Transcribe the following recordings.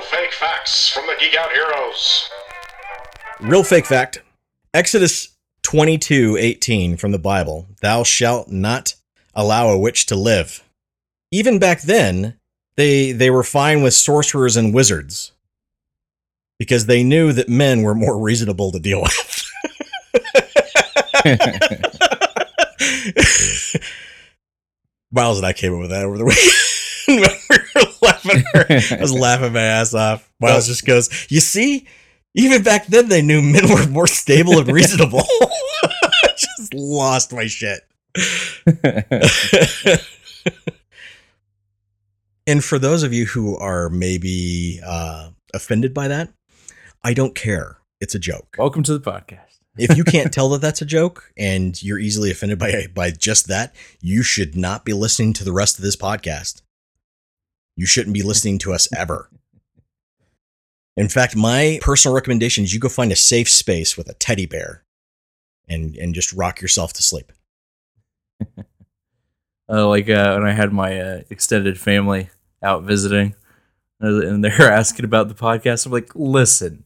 Real fake facts from the Geek Out Heroes. Real fake fact. Exodus 22, 18 from the Bible. Thou shalt not allow a witch to live. Even back then, they they were fine with sorcerers and wizards because they knew that men were more reasonable to deal with. Miles and I came up with that over the weekend. We were laughing I was laughing my ass off. Miles just goes, "You see, even back then they knew men were more stable and reasonable." I just lost my shit. and for those of you who are maybe uh, offended by that, I don't care. It's a joke. Welcome to the podcast. if you can't tell that that's a joke and you're easily offended by by just that, you should not be listening to the rest of this podcast. You shouldn't be listening to us ever. In fact, my personal recommendation is you go find a safe space with a teddy bear and and just rock yourself to sleep. Uh, like uh, when I had my uh, extended family out visiting, uh, and they're asking about the podcast. I'm like, listen,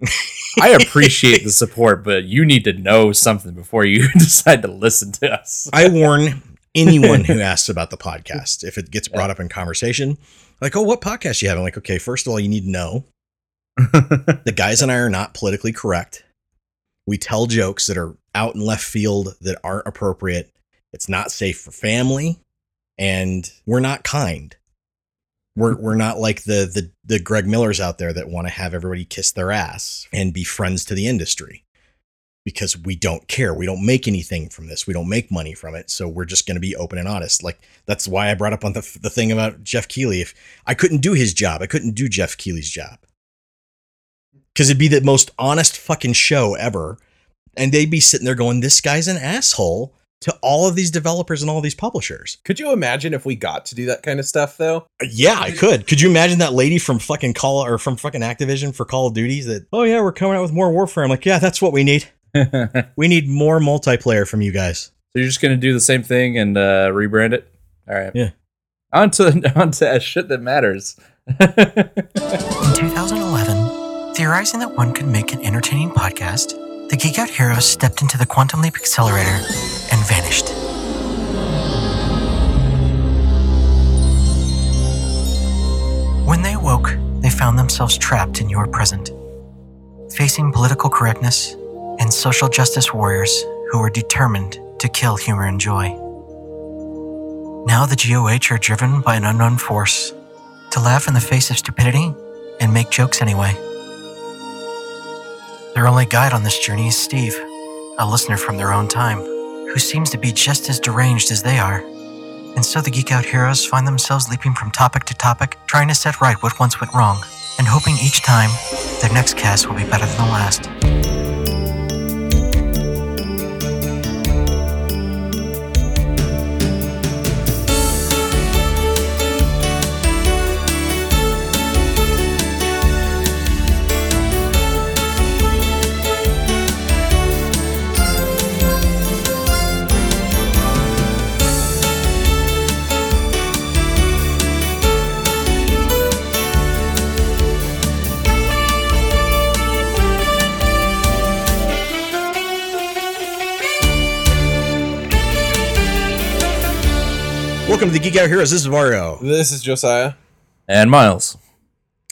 I appreciate the support, but you need to know something before you decide to listen to us. I warn anyone who asks about the podcast if it gets brought up in conversation, like, "Oh, what podcast you have?" I'm like, "Okay, first of all, you need to know the guys and I are not politically correct. We tell jokes that are out in left field that aren't appropriate. It's not safe for family, and we're not kind. We're we're not like the the the Greg Millers out there that want to have everybody kiss their ass and be friends to the industry. Because we don't care. We don't make anything from this. We don't make money from it. So we're just going to be open and honest. Like that's why I brought up on the the thing about Geoff Keighley. If I couldn't do his job, I couldn't do Geoff Keighley's job because it'd be the most honest fucking show ever. And they'd be sitting there going, this guy's an asshole to all of these developers and all these publishers. Could you imagine if we got to do that kind of stuff though? Uh, Yeah, I could. Could you imagine that lady from fucking Call or from fucking Activision for Call of Duties that, oh yeah, we're coming out with more Warfare. I'm like, yeah, that's what we need. So We need more multiplayer from you guys. So you're just gonna do the same thing and uh, rebrand it? All right. Yeah. On to on to shit that matters. In 2011, theorizing that one could make an entertaining podcast, the Geek Out Heroes stepped into the Quantum Leap Accelerator and vanished. When they awoke, they found themselves trapped in your present, facing political correctness and social justice warriors who were determined to kill humor and joy. Now the GOH are driven by an unknown force to laugh in the face of stupidity and make jokes anyway. Their only guide on this journey is Steve, a listener from their own time, who seems to be just as deranged as they are. And so the Geek Out heroes find themselves leaping from topic to topic, trying to set right what once went wrong, and hoping each time their next cast will be better than the last. Welcome to the Geek Out Heroes. This is Mario. This is Josiah. and Miles.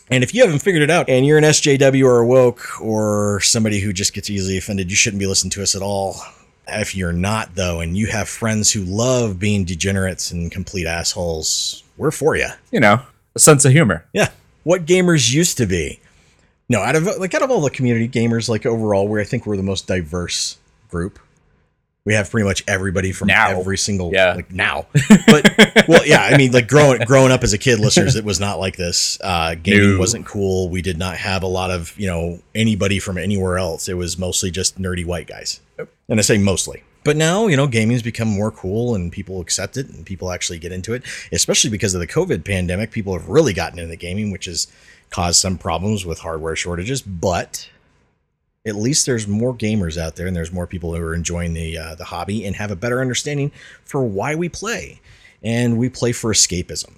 And if you haven't figured it out and you're an SJW or a woke or somebody who just gets easily offended, you shouldn't be listening to us at all. If you're not, though, and you have friends who love being degenerates and complete assholes, we're for you. You know, a sense of humor. Yeah. What gamers used to be. No, out of like out of all the community gamers, like overall, where I think we're the most diverse group. We have pretty much everybody from Now. every single Yeah. like now. But well, yeah, I mean, like growing growing up as a kid, listeners, it was not like this. Uh, gaming No. wasn't cool. We did not have a lot of you know anybody from anywhere else. It was mostly just nerdy white guys, and I say mostly. But now you know gaming's become more cool, and people accept it, and people actually get into it. Especially because of the COVID pandemic, people have really gotten into gaming, which has caused some problems with hardware shortages. But at least there's more gamers out there, and there's more people who are enjoying the uh, the hobby and have a better understanding for why we play, and we play for escapism.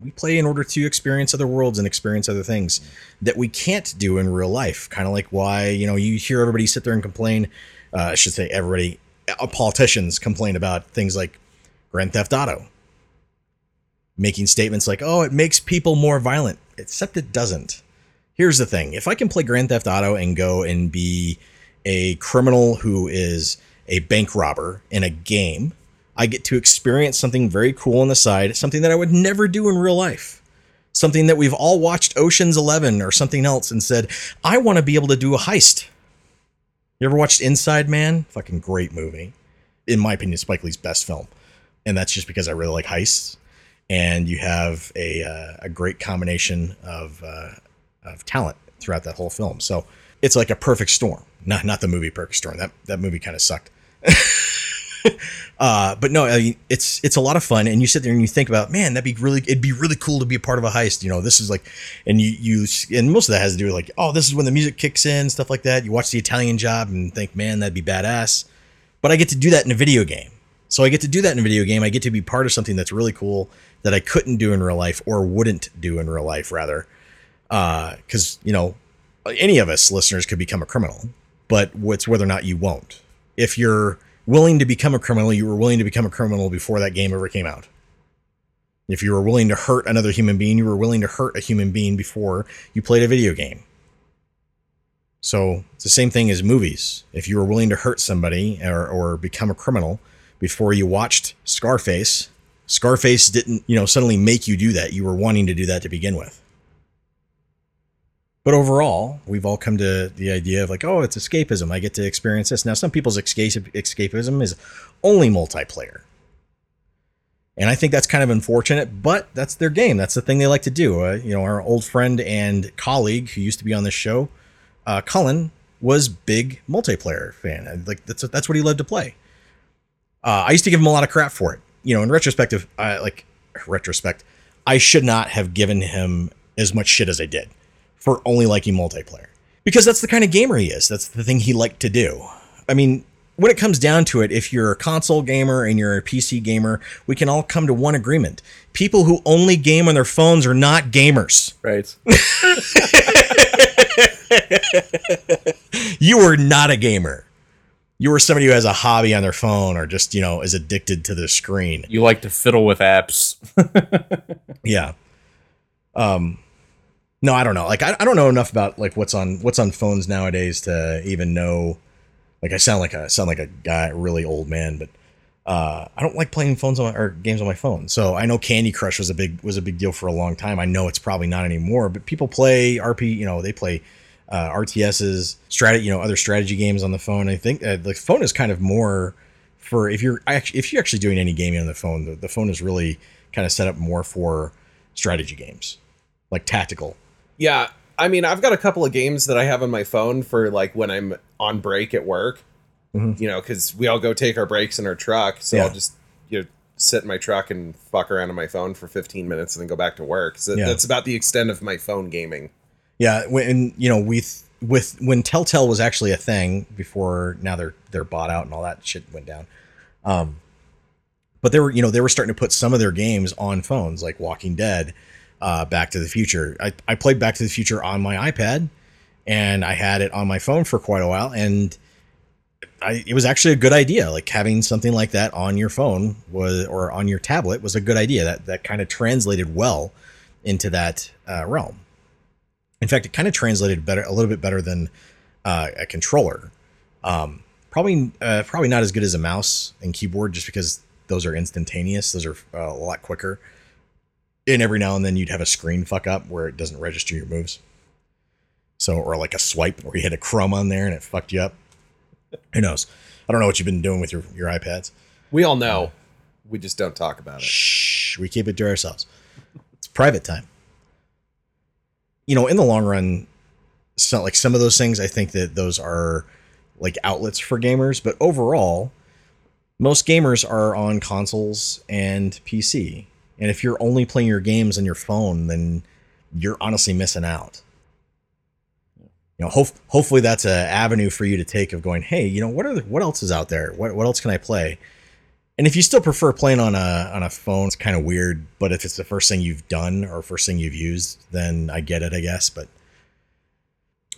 We play in order to experience other worlds and experience other things that we can't do in real life. Kind of like why, you know, you hear everybody sit there and complain. Uh, I should say everybody, uh, politicians complain about things like Grand Theft Auto, making statements like, oh, it makes people more violent, except it doesn't. Here's the thing if I can play Grand Theft Auto and go and be a criminal who is a bank robber in a game, I get to experience something very cool on the side, something that I would never do in real life. Something that we've all watched Ocean's 11 or something else and said, I want to be able to do a heist. You ever watched Inside Man? Fucking great movie. In my opinion, Spike Lee's best film. And that's just because I really like heists. And you have a, uh, a great combination of, uh, of talent throughout that whole film. So it's like a perfect storm. Not, not the movie Perfect Storm. That, that movie kind of sucked. uh, but no, I mean, it's it's a lot of fun, and you sit there and you think about, man, that'd be really, it'd be really cool to be a part of a heist. You know, this is like, and you you and most of that has to do with like, oh, this is when the music kicks in, stuff like that. You watch the Italian Job and think, man, that'd be badass. But I get to do that in a video game, so I get to do that in a video game. I get to be part of something that's really cool that I couldn't do in real life or wouldn't do in real life, rather, because uh, you know, any of us listeners could become a criminal, but it's whether or not you won't. If you're willing to become a criminal, you were willing to become a criminal before that game ever came out. If you were willing to hurt another human being, you were willing to hurt a human being before you played a video game. So it's the same thing as movies. If you were willing to hurt somebody or, or become a criminal before you watched Scarface, Scarface didn't, you know, suddenly make you do that. You were wanting to do that to begin with. But overall, we've all come to the idea of like, oh, it's escapism. I get to experience this. Now, some people's escapism is only multiplayer. And I think that's kind of unfortunate, but that's their game. That's the thing they like to do. Uh, you know, our old friend and colleague who used to be on this show, uh, Cullen, was big multiplayer fan. Like that's that's what he loved to play. Uh, I used to give him a lot of crap for it. You know, in retrospective, uh, like retrospect, I should not have given him as much shit as I did for only liking multiplayer because that's the kind of gamer he is. That's the thing he liked to do. I mean, when it comes down to it, if you're a console gamer and you're a PC gamer, we can all come to one agreement. People who only game on their phones are not gamers. Right. you are not a gamer. You are somebody who has a hobby on their phone or just, you know, is addicted to the screen. You like to fiddle with apps. yeah. Um no, I don't know. Like I, I don't know enough about like what's on what's on phones nowadays to even know. Like I sound like a sound like a guy, really old man, but uh, I don't like playing phones on my, or games on my phone. So I know Candy Crush was a big was a big deal for a long time. I know it's probably not anymore, but people play RP. You know, they play uh, RTSs, strategy. You know, other strategy games on the phone. I think uh, the phone is kind of more for if you're actually if you're actually doing any gaming on the phone. The, the phone is really kind of set up more for strategy games, like tactical yeah, I mean, I've got a couple of games that I have on my phone for like when I'm on break at work. Mm-hmm. You know, because we all go take our breaks in our truck, so yeah. I'll just you know sit in my truck and fuck around on my phone for 15 minutes and then go back to work. So yeah. that's about the extent of my phone gaming. Yeah, when you know we with when Telltale was actually a thing before now they're they're bought out and all that shit went down. Um, but they were you know they were starting to put some of their games on phones like Walking Dead uh, Back to the Future. I, I played Back to the Future on my iPad and I had it on my phone for quite a while. And I, it was actually a good idea. Like having something like that on your phone was, or on your tablet was a good idea. That, that kind of translated well into that uh, realm. In fact, it kind of translated better, a little bit better than uh, a controller. Um, probably, uh, probably not as good as a mouse and keyboard, just because those are instantaneous. Those are uh, a lot quicker and every now and then you'd have a screen fuck up where it doesn't register your moves. So, or like a swipe where you had a crumb on there and it fucked you up. Who knows? I don't know what you've been doing with your, your iPads. We all know. Uh, we just don't talk about it. Shh. We keep it to ourselves. It's private time. You know, in the long run, so like some of those things, I think that those are like outlets for gamers. But overall, most gamers are on consoles and PC. And if you're only playing your games on your phone, then you're honestly missing out. You know, hope, hopefully that's an avenue for you to take of going, hey, you know, what are the, what else is out there? What what else can I play? And if you still prefer playing on a on a phone, it's kind of weird. But if it's the first thing you've done or first thing you've used, then I get it, I guess. But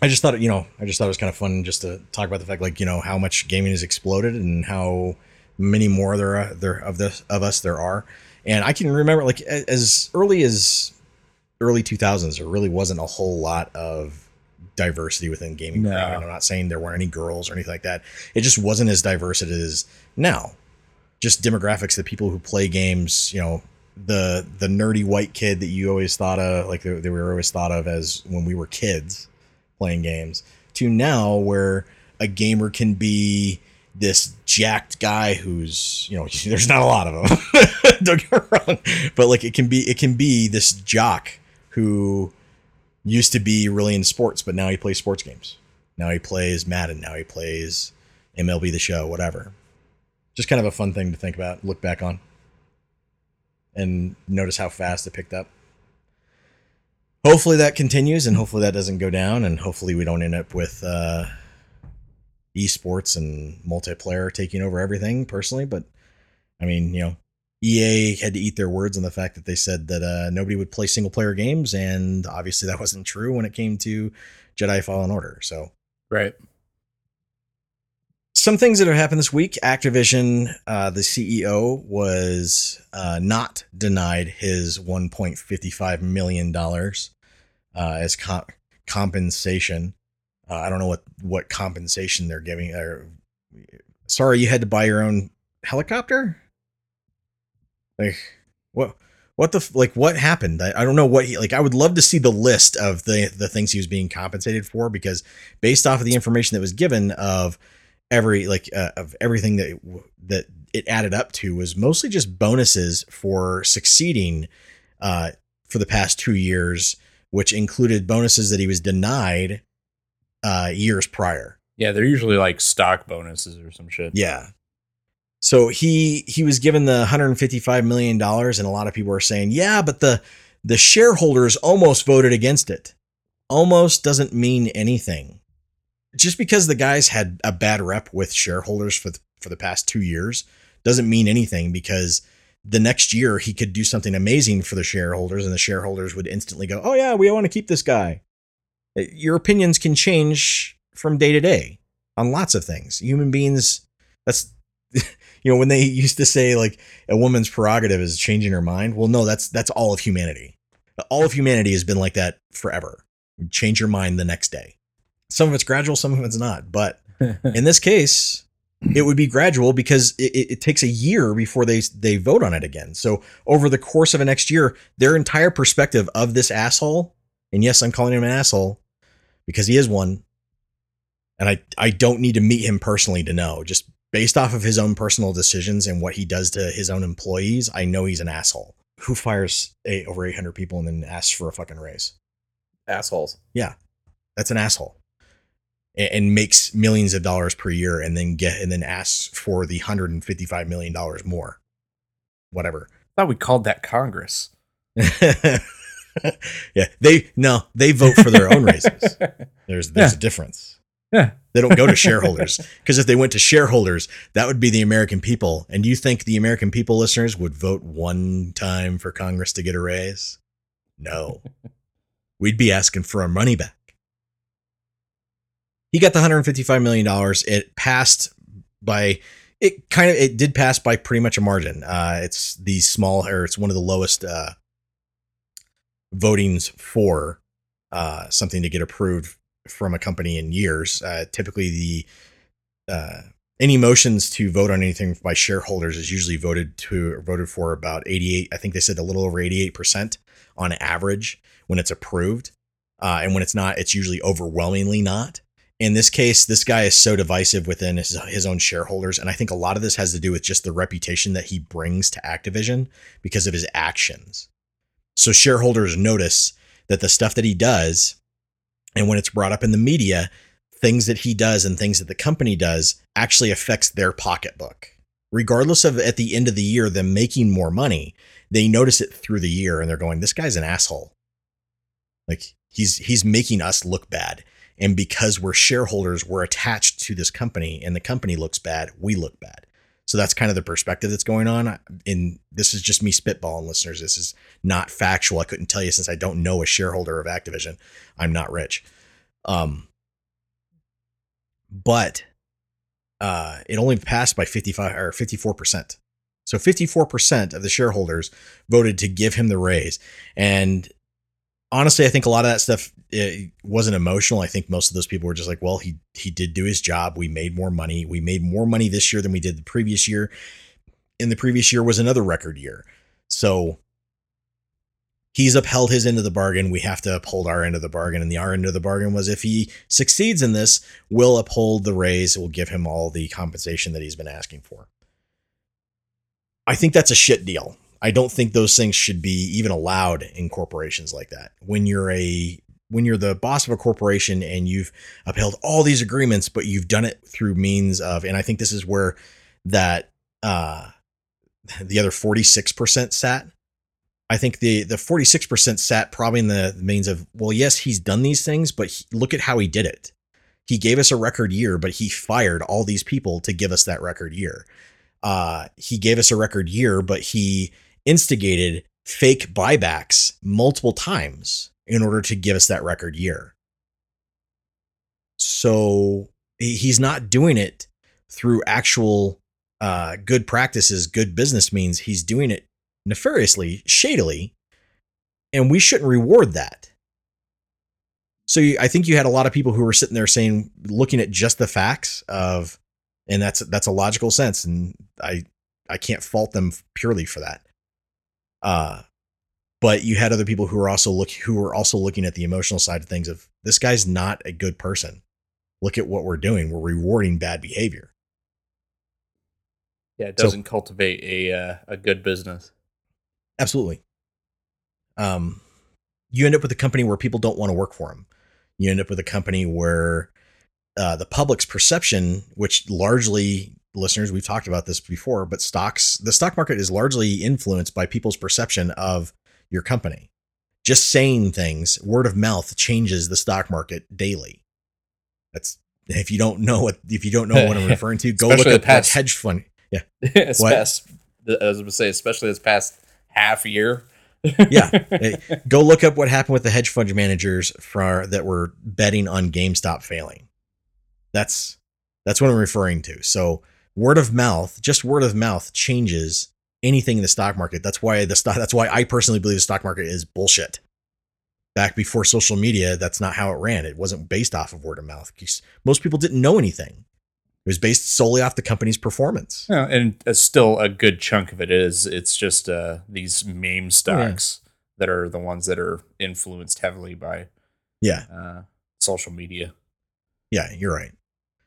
I just thought, you know, I just thought it was kind of fun just to talk about the fact, like, you know, how much gaming has exploded and how many more there are there of this of us there are. And I can remember, like, as early as early 2000s, there really wasn't a whole lot of diversity within gaming. No. I'm not saying there weren't any girls or anything like that. It just wasn't as diverse as it is now. Just demographics, the people who play games, you know, the the nerdy white kid that you always thought of, like they, they were always thought of as when we were kids playing games, to now where a gamer can be this jacked guy who's you know there's not a lot of them don't get me wrong but like it can be it can be this jock who used to be really in sports but now he plays sports games. Now he plays madden. Now he plays mlb the show whatever. Just kind of a fun thing to think about look back on and notice how fast it picked up. Hopefully that continues and hopefully that doesn't go down and hopefully we don't end up with uh esports and multiplayer taking over everything personally but i mean you know ea had to eat their words on the fact that they said that uh, nobody would play single player games and obviously that wasn't true when it came to jedi fallen order so. Right. some things that have happened this week activision uh, the ceo was uh, not denied his 1.55 million dollars uh, as co- compensation. Uh, i don't know what what compensation they're giving or sorry you had to buy your own helicopter like what what the f- like what happened I, I don't know what he like i would love to see the list of the the things he was being compensated for because based off of the information that was given of every like uh, of everything that that it added up to was mostly just bonuses for succeeding uh for the past 2 years which included bonuses that he was denied uh years prior Yeah, they're usually like stock bonuses or some shit. yeah. So he he was given the 155 million dollars and a lot of people are saying, "Yeah, but the the shareholders almost voted against it." Almost doesn't mean anything. Just because the guys had a bad rep with shareholders for the, for the past 2 years doesn't mean anything because the next year he could do something amazing for the shareholders and the shareholders would instantly go, "Oh yeah, we want to keep this guy." Eh, your opinions can change from day to day on lots of things. Human beings that's you know when they used to say like a woman's prerogative is changing her mind well no that's that's all of humanity. All of humanity has been like that forever. Change your mind the next day. Some of it's gradual some of it's not but in this case it would be gradual because it, it, it takes a year before they they vote on it again. So over the course of a next year their entire perspective of this asshole and yes i'm calling him an asshole because he is one and i i don't need to meet him personally to know just based off of his own personal decisions and what he does to his own employees, I know he's an asshole. Who fires eight, over 800 people and then asks for a fucking raise? Assholes. Yeah. That's an asshole. And, and makes millions of dollars per year and then get and then asks for the 155 million dollars more. Whatever. I thought we called that Congress. yeah, they no, they vote for their own raises. There's there's a difference. Yeah. They don't go to shareholders because if they went to shareholders, that would be the American people. And do you think the American people listeners would vote one time for Congress to get a raise? No. We'd be asking for our money back. He got the 155 million dollars. It passed by it kind of it did pass by pretty much a margin. Uh, it's the small or it's one of the lowest uh, votings for uh, something to get approved from a company in years. Uh, typically, the uh, any motions to vote on anything by shareholders is usually voted to voted for about 88. I think they said a little over 88 percent on average when it's approved, uh, and when it's not, it's usually overwhelmingly not. In this case, this guy is so divisive within his, his own shareholders, and I think a lot of this has to do with just the reputation that he brings to Activision because of his actions. So shareholders notice that the stuff that he does and when it's brought up in the media, things that he does and things that the company does actually affects their pocketbook. Regardless of at the end of the year them making more money, they notice it through the year and they're going, "This guy's an asshole." Like he's he's making us look bad. And because we're shareholders, we're attached to this company and the company looks bad, we look bad. So that's kind of the perspective that's going on. And this is just me spitballing, listeners. This is not factual. I couldn't tell you since I don't know a shareholder of Activision. I'm not rich. Um, but uh, it only passed by 55 or 54 percent. So 54% of the shareholders voted to give him the raise. And honestly, I think a lot of that stuff wasn't emotional. I think most of those people were just like, well, he he did do his job. We made more money. We made more money this year than we did the previous year. And the previous year was another record year. So he's upheld his end of the bargain. We have to uphold our end of the bargain. And the our end of the bargain was if he succeeds in this, we'll uphold the raise. We'll give him all the compensation that he's been asking for. I think that's a shit deal. I don't think those things should be even allowed in corporations like that. When you're a when you're the boss of a corporation and you've upheld all these agreements, but you've done it through means of, and I think this is where that uh the other 46% sat. I think the the 46% sat probably in the means of, well, yes, he's done these things, but he, look at how he did it. He gave us a record year, but he fired all these people to give us that record year uh, he gave us a record year, but he instigated fake buybacks multiple times in order to give us that record year. So he's not doing it through actual uh, good practices, good business means. He's doing it nefariously, shadily, and we shouldn't reward that. So I think you had a lot of people who were sitting there saying, looking at just the facts of and that's that's a logical sense and i i can't fault them purely for that uh but you had other people who were also look who were also looking at the emotional side of things of this guy's not a good person. Look at what we're doing. We're rewarding bad behavior. Yeah it doesn't so, cultivate a uh, a good business. Absolutely. Um you end up with a company where people don't want to work for them you end up with a company where uh, the public's perception, which largely listeners we've talked about this before, but stocks the stock market is largely influenced by people's perception of your company. Just saying things, word of mouth changes the stock market daily. That's if you don't know what if you don't know what I'm referring to, go look at past, hedge fund. Yeah? Past, I was going to say, especially this past half year. yeah, go look up what happened with the hedge fund managers for that were betting on GameStop failing. That's that's what I'm referring to. So word of mouth, just word of mouth changes anything in the stock market. That's why the stock that's why I personally believe the stock market is bullshit. Back before social media, that's not how it ran. It wasn't based off of word of mouth. Most people didn't know anything. It was based solely off the company's performance. Yeah, and still a good chunk of it is it's just uh, these meme stocks yeah. that are the ones that are influenced heavily by yeah uh, social media. Yeah, you're right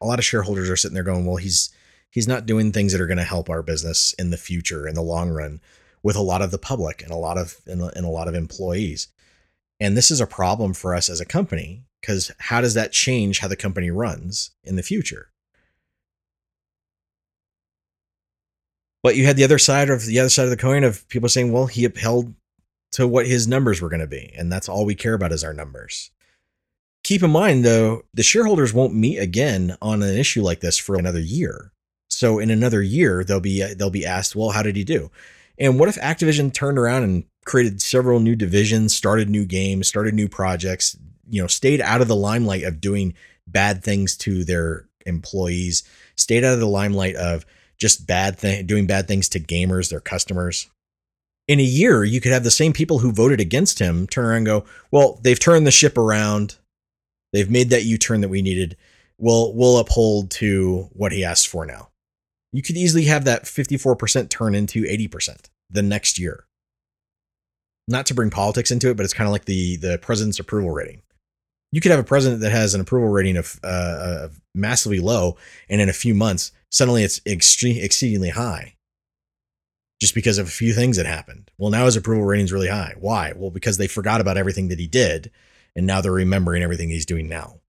a lot of shareholders are sitting there going, well, he's he's not doing things that are going to help our business in the future in the long run with a lot of the public and a lot of and, a lot of employees. And this is a problem for us as a company because how does that change how the company runs in the future? But you had the other side of the other side of the coin of people saying, well, he upheld to what his numbers were going to be. And that's all we care about is our numbers. Keep in mind, though, the shareholders won't meet again on an issue like this for another year. So in another year, they'll be they'll be asked, well, how did he do? And what if Activision turned around and created several new divisions, started new games, started new projects, you know, stayed out of the limelight of doing bad things to their employees, stayed out of the limelight of just bad thing doing bad things to gamers, their customers. In a year, you could have the same people who voted against him turn around and go, well, they've turned the ship around. They've made that U turn that we needed. We'll we'll uphold to what he asked for now. You could easily have that 54% turn into 80% the next year. Not to bring politics into it, but it's kind of like the the president's approval rating. You could have a president that has an approval rating of uh, massively low, and in a few months, suddenly it's extreme, exceedingly high just because of a few things that happened. Well, now his approval rating is really high. Why? Well, because they forgot about everything that he did and now they're remembering everything he's doing now.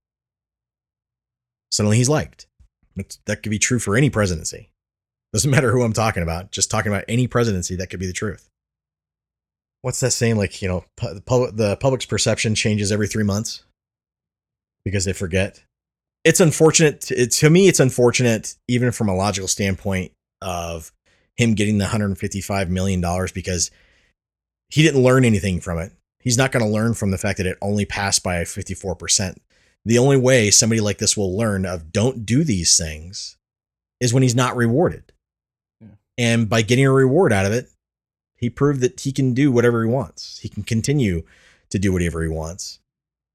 Suddenly he's liked. that could be true for any presidency. Doesn't matter who I'm talking about, just talking about any presidency, that could be the truth. What's that saying? Like, you know, the, public, the public's perception changes every three months because they forget. It's unfortunate. To, to me, it's unfortunate, even from a logical standpoint, of him getting the 155 million dollars because he didn't learn anything from it. He's not going to learn from the fact that it only passed by 54%. The only way somebody like this will learn of don't do these things is when he's not rewarded. Yeah. And by getting a reward out of it, he proved that he can do whatever he wants. He can continue to do whatever he wants.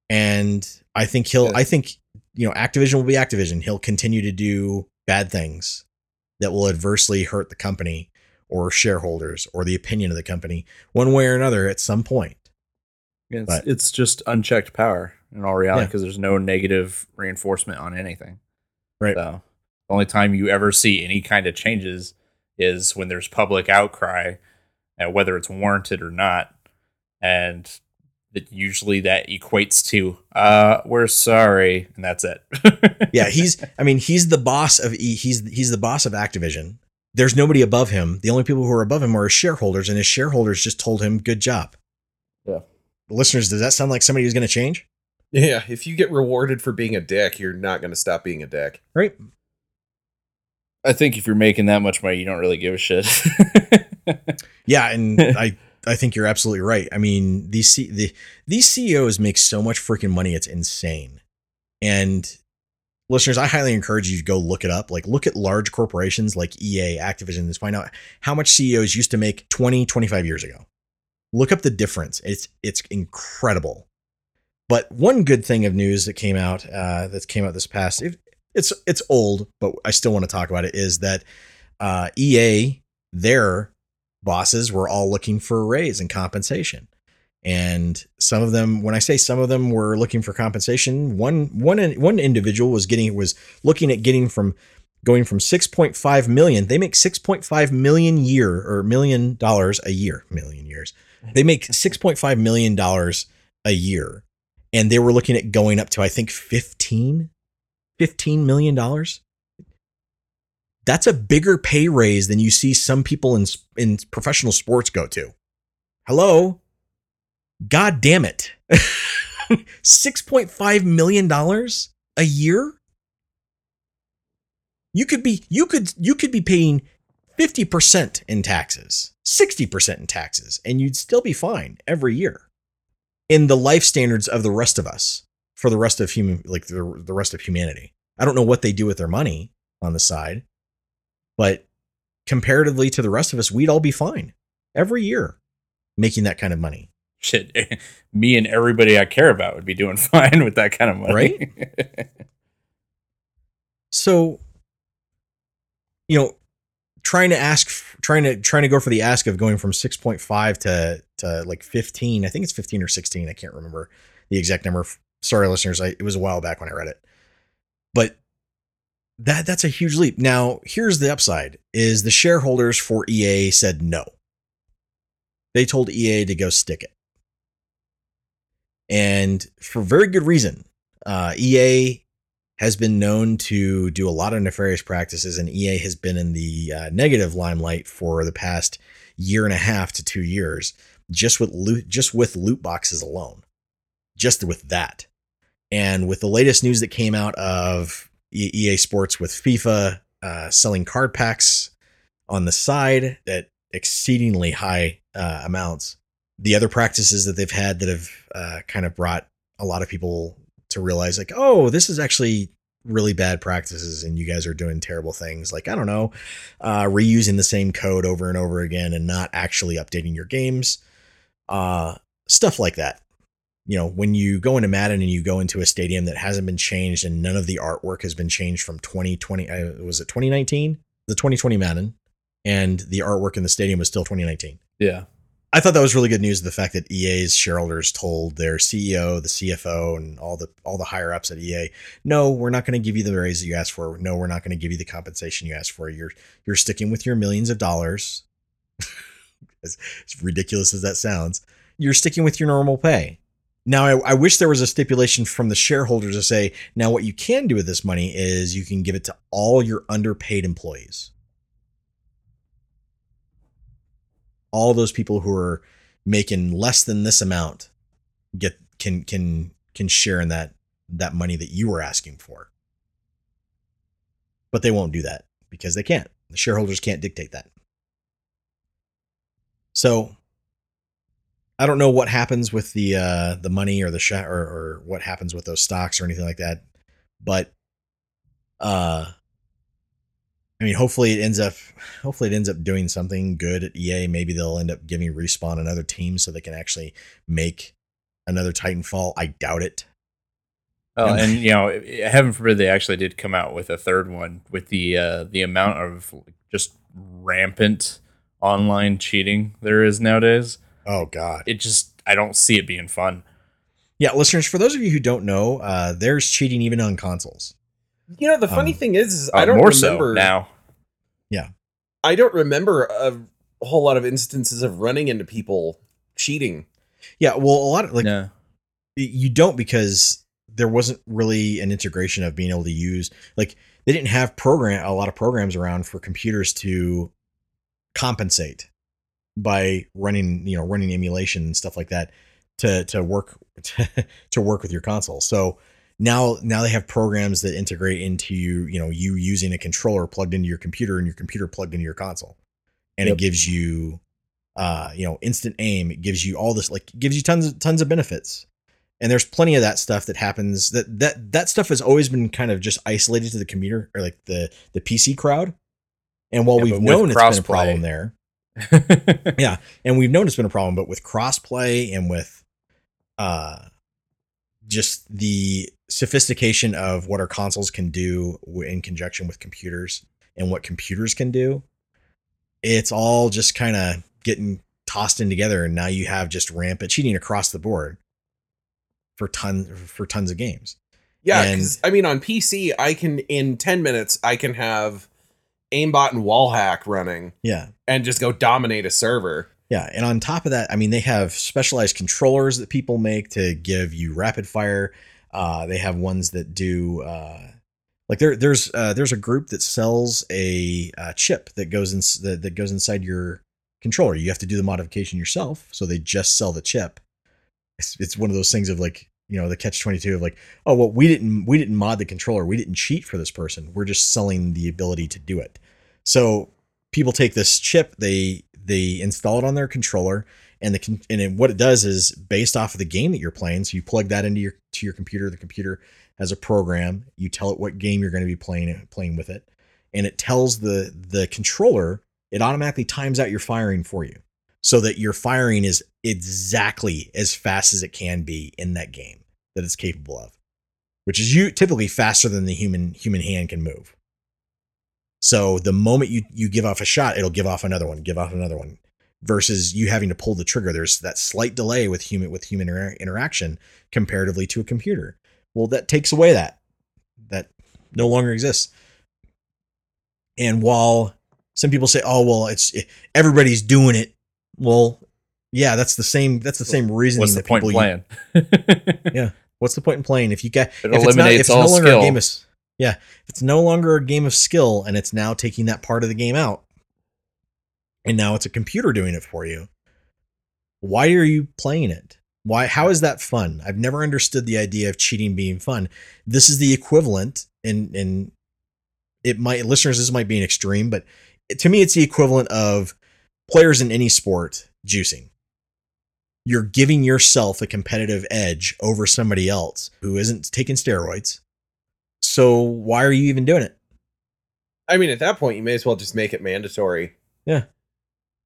And I think he'll Yeah. I think you know Activision will be Activision. He'll continue to do bad things that will adversely hurt the company or shareholders or the opinion of the company one way or another at some point. It's, But- it's just unchecked power in all reality Yeah. because there's no negative reinforcement on anything. Right. So the only time you ever see any kind of changes is when there's public outcry, and whether it's warranted or not, and that usually that equates to uh we're sorry and that's it. yeah, he's I mean, he's the boss of E he's he's the boss of Activision. There's nobody above him. The only people who are above him are his shareholders, and his shareholders just told him, "Good job." Yeah. Listeners, does that sound like somebody who's going to change? Yeah, if you get rewarded for being a dick, you're not going to stop being a dick. Right. I think if you're making that much money, you don't really give a shit. Yeah, and I I think you're absolutely right. I mean, these C, the these CEOs make so much freaking money, it's insane. And listeners, I highly encourage you to go look it up. Like look at large corporations like EA, Activision, and find out how much CEOs used to make 20, 25 years ago. Look up the difference. It's it's incredible. But one good thing of news that came out uh, that came out this past it's it's old, but I still want to talk about it is that uh, EA their bosses were all looking for a raise and compensation. And some of them, when I say some of them were looking for compensation, one one one individual was getting was looking at getting from going from 6.5 million. They make 6.5 million year or million dollars a year, million years. They make 6.5 million dollars a year. And they were looking at going up to I think 15 15 million dollars that's a bigger pay raise than you see some people in in professional sports go to. Hello? God damn it. 6.5 million dollars a year? You could be you could you could be paying 50% in taxes, 60% in taxes and you'd still be fine every year. In the life standards of the rest of us, for the rest of human like the, the rest of humanity. I don't know what they do with their money on the side but comparatively to the rest of us, we'd all be fine every year making that kind of money. Shit, me and everybody I care about would be doing fine with that kind of money. Right? So, you know, trying to ask, trying to trying to go for the ask of going from six point five to to like fifteen. I think it's fifteen or sixteen. I can't remember the exact number. Sorry, listeners. I, it was a while back when I read it, but that that's a huge leap. Now, here's the upside: is the shareholders for EA said no. They told EA to go stick it, and for very good reason. Uh, EA has been known to do a lot of nefarious practices, and EA has been in the uh, negative limelight for the past year and a half to two years, just with loot, just with loot boxes alone, just with that, and with the latest news that came out of EA Sports with FIFA uh, selling card packs on the side at exceedingly high uh, amounts. The other practices that they've had that have uh, kind of brought a lot of people to realize, like, oh, this is actually really bad practices, and you guys are doing terrible things. Like, I don't know, uh, reusing the same code over and over again and not actually updating your games, uh, stuff like that you know, when you go into Madden and you go into a stadium that hasn't been changed and none of the artwork has been changed from 2020, uh, was it 2019? The 2020 Madden, and the artwork in the stadium was still 2019. yeah. I thought that was really good news. The fact that EA's shareholders told their CEO, the CFO, and all the all the higher ups at EA, no, we're not going to give you the raise that you asked for. No, we're not going to give you the compensation you asked for. You're you're sticking with your millions of dollars. as, as ridiculous as that sounds, you're sticking with your normal pay. Now, I, I wish there was a stipulation from the shareholders to say, now what you can do with this money is you can give it to all your underpaid employees. All those people who are making less than this amount get can can can share in that that money that you were asking for. But they won't do that because they can't. The shareholders can't dictate that. So I don't know what happens with the uh, the money or the sh- or, or what happens with those stocks or anything like that, but uh, I mean, hopefully it ends up hopefully it ends up doing something good at EA. Maybe they'll end up giving respawn another team so they can actually make another Titanfall. I doubt it. Oh, and you know, heaven forbid they actually did come out with a third one with the uh, the amount of just rampant online cheating there is nowadays. Oh God, it just I don't see it being fun. Yeah, listeners, for those of you who don't know, uh, there's cheating even on consoles. You know, the funny Um, thing is, is Uh, I don't more remember so now. Yeah, I don't remember a whole lot of instances of running into people cheating. Yeah, well, a lot of like no. you don't because there wasn't really an integration of being able to use like they didn't have program a lot of programs around for computers to compensate by running you know running emulation and stuff like that to to work to, to work with your console. So now now they have programs that integrate into you you know you using a controller plugged into your computer and your computer plugged into your console. And Yep. it gives you uh you know instant aim. It gives you all this like gives you tons of tons of benefits. And there's plenty of that stuff that happens that that that stuff has always been kind of just isolated to the computer or like the the PC crowd. And while Yeah, we've known it's been a problem there yeah and we've known it's been a problem but with crossplay and with uh just the sophistication of what our consoles can do in conjunction with computers and what computers can do it's all just kind of getting tossed in together and now you have just rampant cheating across the board for ton for tons of games. Yeah, And- because I mean, on PC, I can in ten minutes I can have aimbot and wall hack running yeah and just go dominate a server. Yeah, and on top of that, I mean, they have specialized controllers that people make to give you rapid fire. Uh, they have ones that do uh, like there. There's uh, there's a group that sells a uh, chip that goes in that, that goes inside your controller. You have to do the modification yourself, so they just sell the chip. It's, it's one of those things of like you know the catch twenty two of like oh well we didn't we didn't mod the controller. We didn't cheat for this person. We're just selling the ability to do it. So people take this chip they they install it on their controller and the and what it does is based off of the game that you're playing so you plug that into your to your computer the computer has a program you tell it what game you're going to be playing playing with it and it tells the the controller it automatically times out your firing for you so that your firing is exactly as fast as it can be in that game that it's capable of which is you typically faster than the human human hand can move so the moment you you give off a shot, it'll give off another one, give off another one. Versus you having to pull the trigger, there's that slight delay with human with human inter- interaction comparatively to a computer. Well, that takes away that that no longer exists. And while some people say, "Oh, well, it's everybody's doing it," well, yeah, that's the same. That's the same reasoning What's the that point playing? Yeah. What's the point in playing if you get It if it's not, if eliminates it's all no longer skill. a game of yeah if it's no longer a game of skill and it's now taking that part of the game out and now it's a computer doing it for you why are you playing it? Why how is that fun? I've never understood the idea of cheating being fun. This is the equivalent and and it might listeners this might be an extreme but to me it's the equivalent of players in any sport juicing you're giving yourself a competitive edge over somebody else who isn't taking steroids. So why are you even doing it? I mean, at that point, you may as well just make it mandatory. Yeah,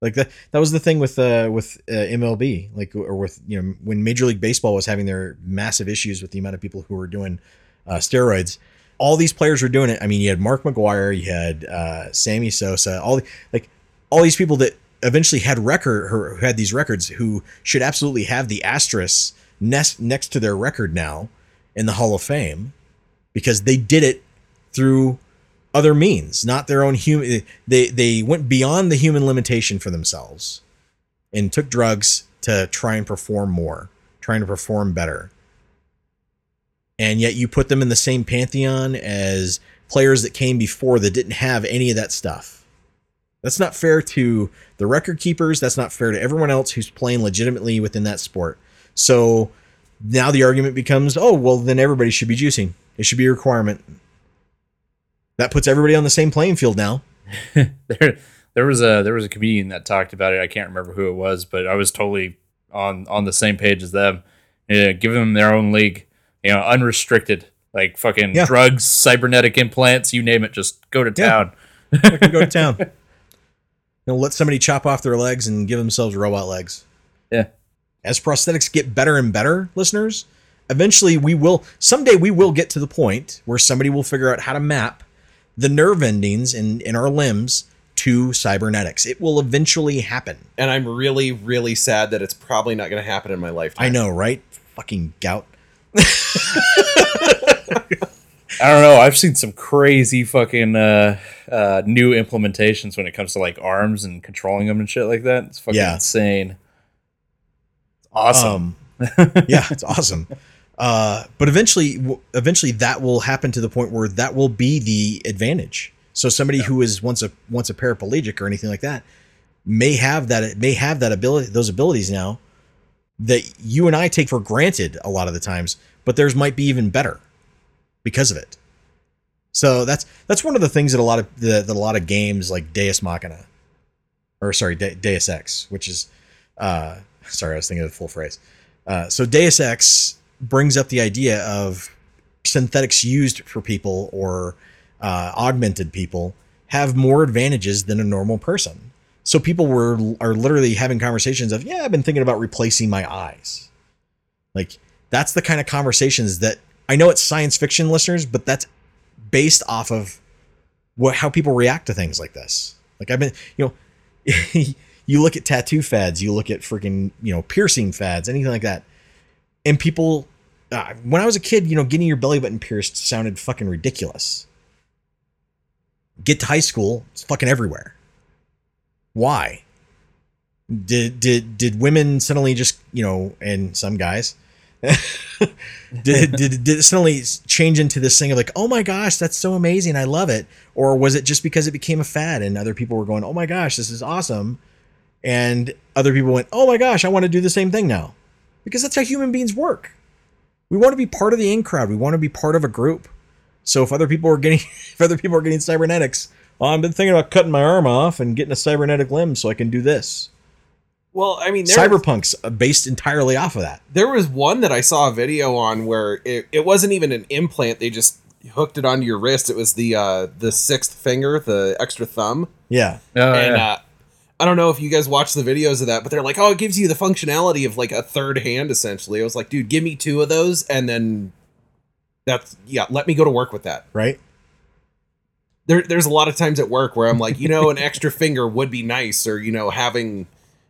like that that was the thing with uh with uh, MLB, like or with you know when Major League Baseball was having their massive issues with the amount of people who were doing uh, steroids. All these players were doing it. I mean, you had Mark McGwire, you had uh, Sammy Sosa, all the, like all these people that eventually had record who had these records who should absolutely have the asterisk next next to their record now in the Hall of Fame because they did it through other means, not their own human. They they went beyond the human limitation for themselves and took drugs to try and perform more, trying to perform better. And yet you put them in the same pantheon as players that came before that didn't have any of that stuff. That's not fair to the record keepers. That's not fair to everyone else who's playing legitimately within that sport. So now the argument becomes, oh, well, then everybody should be juicing. It should be a requirement. That puts everybody on the same playing field now. there there was a there was a comedian that talked about it. I can't remember who it was, but I was totally on on the same page as them. Yeah, give them their own league, you know, unrestricted, like fucking Yeah. drugs, cybernetic implants, you name it, just go to town. Fucking go to town. You know, let somebody chop off their legs and give themselves robot legs. Yeah. As prosthetics get better and better, listeners, eventually we will someday we will get to the point where somebody will figure out how to map the nerve endings in, in our limbs to cybernetics. It will eventually happen. And I'm really, really sad that it's probably not going to happen in my lifetime. I know, right? Fucking gout. I don't know. I've seen some crazy fucking uh, uh, new implementations when it comes to like arms and controlling them and shit like that. It's fucking Yeah. insane. Awesome. Um, yeah, it's awesome. Uh, but eventually, w- eventually, that will happen to the point where that will be the advantage. So somebody who is once a once a paraplegic or anything like that may have that may have that ability those abilities now that you and I take for granted a lot of the times, but theirs might be even better because of it. So that's that's one of the things that a lot of that, that a lot of games like Deus Machina, or sorry, De- Deus Ex, which is uh, sorry, I was thinking of the full phrase. Uh, so Deus Ex brings up the idea of synthetics used for people or uh, augmented people have more advantages than a normal person. So people were are literally having conversations of, yeah, I've been thinking about replacing my eyes. Like that's the kind of conversations that I know it's science fiction listeners, but that's based off of what how people react to things like this. Like I've been, you know, you look at tattoo fads, you look at freaking, you know, piercing fads, anything like that. And people, uh, when I was a kid, you know, getting your belly button pierced sounded fucking ridiculous. Get to high school, it's fucking everywhere. Why? Did did did women suddenly just, you know, and some guys did, did did it suddenly change into this thing of like, oh my gosh, that's so amazing, I love it, or was it just because it became a fad and other people were going, oh my gosh, this is awesome, and other people went, oh my gosh, I want to do the same thing now, because that's how human beings work. We want to be part of the in crowd. We want to be part of a group. So if other people are getting, if other people are getting cybernetics, well, I've been thinking about cutting my arm off and getting a cybernetic limb so I can do this. Well, I mean, Cyberpunk's uh, based entirely off of that. there was one that I saw a video on where it, it wasn't even an implant. They just hooked it onto your wrist. It was the uh, the sixth finger, the extra thumb. Yeah. Oh, and yeah. uh, I don't know if you guys watch the videos of that, but they're like, oh, it gives you the functionality of like a third hand, essentially. I was like, dude, give me two of those, and then that's yeah, let me go to work with that. Right. There, there's a lot of times at work where I'm like, you know, an extra finger would be nice, or you know, having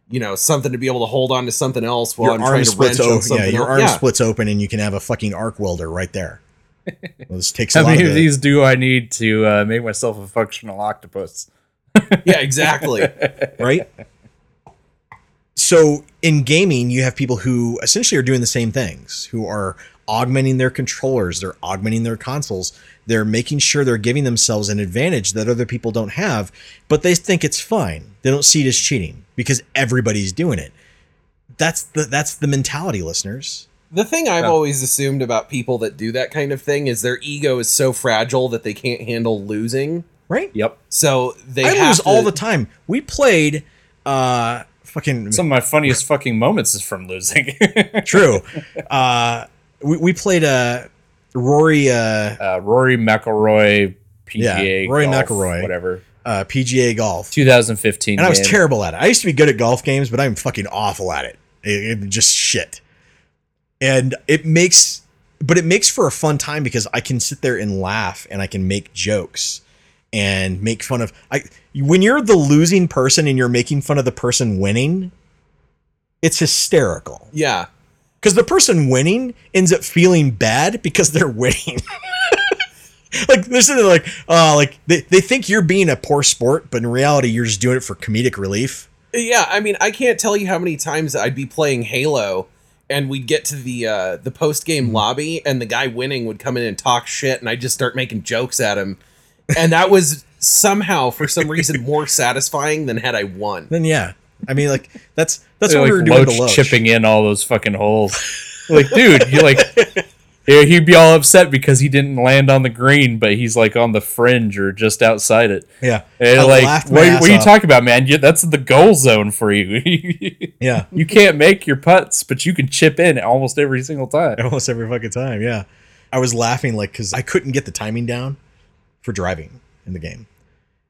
you know something to be able to hold on to something else while your I'm arm trying to wrench on open. Yeah, something your else. arm yeah. splits open, and you can have a fucking arc welder right there. Well, this takes a How lot many of of these do I need to uh, make myself a functional octopus? yeah, exactly. right? So in gaming, you have people who essentially are doing the same things, who are augmenting their controllers, they're augmenting their consoles, they're making sure they're giving themselves an advantage that other people don't have, but they think it's fine. They don't see it as cheating because everybody's doing it. That's the that's the mentality, listeners. The thing I've Yeah. always assumed about people that do that kind of thing is their ego is so fragile that they can't handle losing. Right? Yep. So they I have lose to- all the time. We played uh fucking Some of my funniest fucking moments is from losing. true. Uh we, we played uh Rory uh uh, Rory McIlroy, PGA, Yeah, Rory golf, McIlroy. whatever. uh, PGA golf, 2015. and I was terrible at it. I used to be good at golf games, but I'm fucking awful at it. It, it just shit. And it makes, but it makes for a fun time because I can sit there and laugh and I can make jokes and make fun of. I when you're the losing person and you're making fun of the person winning, it's hysterical Yeah. Because the person winning ends up feeling bad because they're winning. like they're sitting there like, uh, like they, they think you're being a poor sport, but in reality, you're just doing it for comedic relief. Yeah, I mean, I can't tell you how many times I'd be playing Halo and we'd get to the uh the post game Mm-hmm. lobby and the guy winning would come in and talk shit and I'd just start making jokes at him. And that was somehow for some reason more satisfying than had I won. Then yeah, I mean, like that's that's They're what like we were doing to Loach Loach. chipping in all those fucking holes. like, dude, you like Yeah, he'd be all upset because he didn't land on the green, but he's like on the fringe or just outside it. Yeah. And I like, what, what are you talking about, man? You, that's the goal zone for you. Yeah. you can't make your putts, but you can chip in almost every single time. Almost every fucking time. Yeah. I was laughing like because I couldn't get the timing down for driving in the game,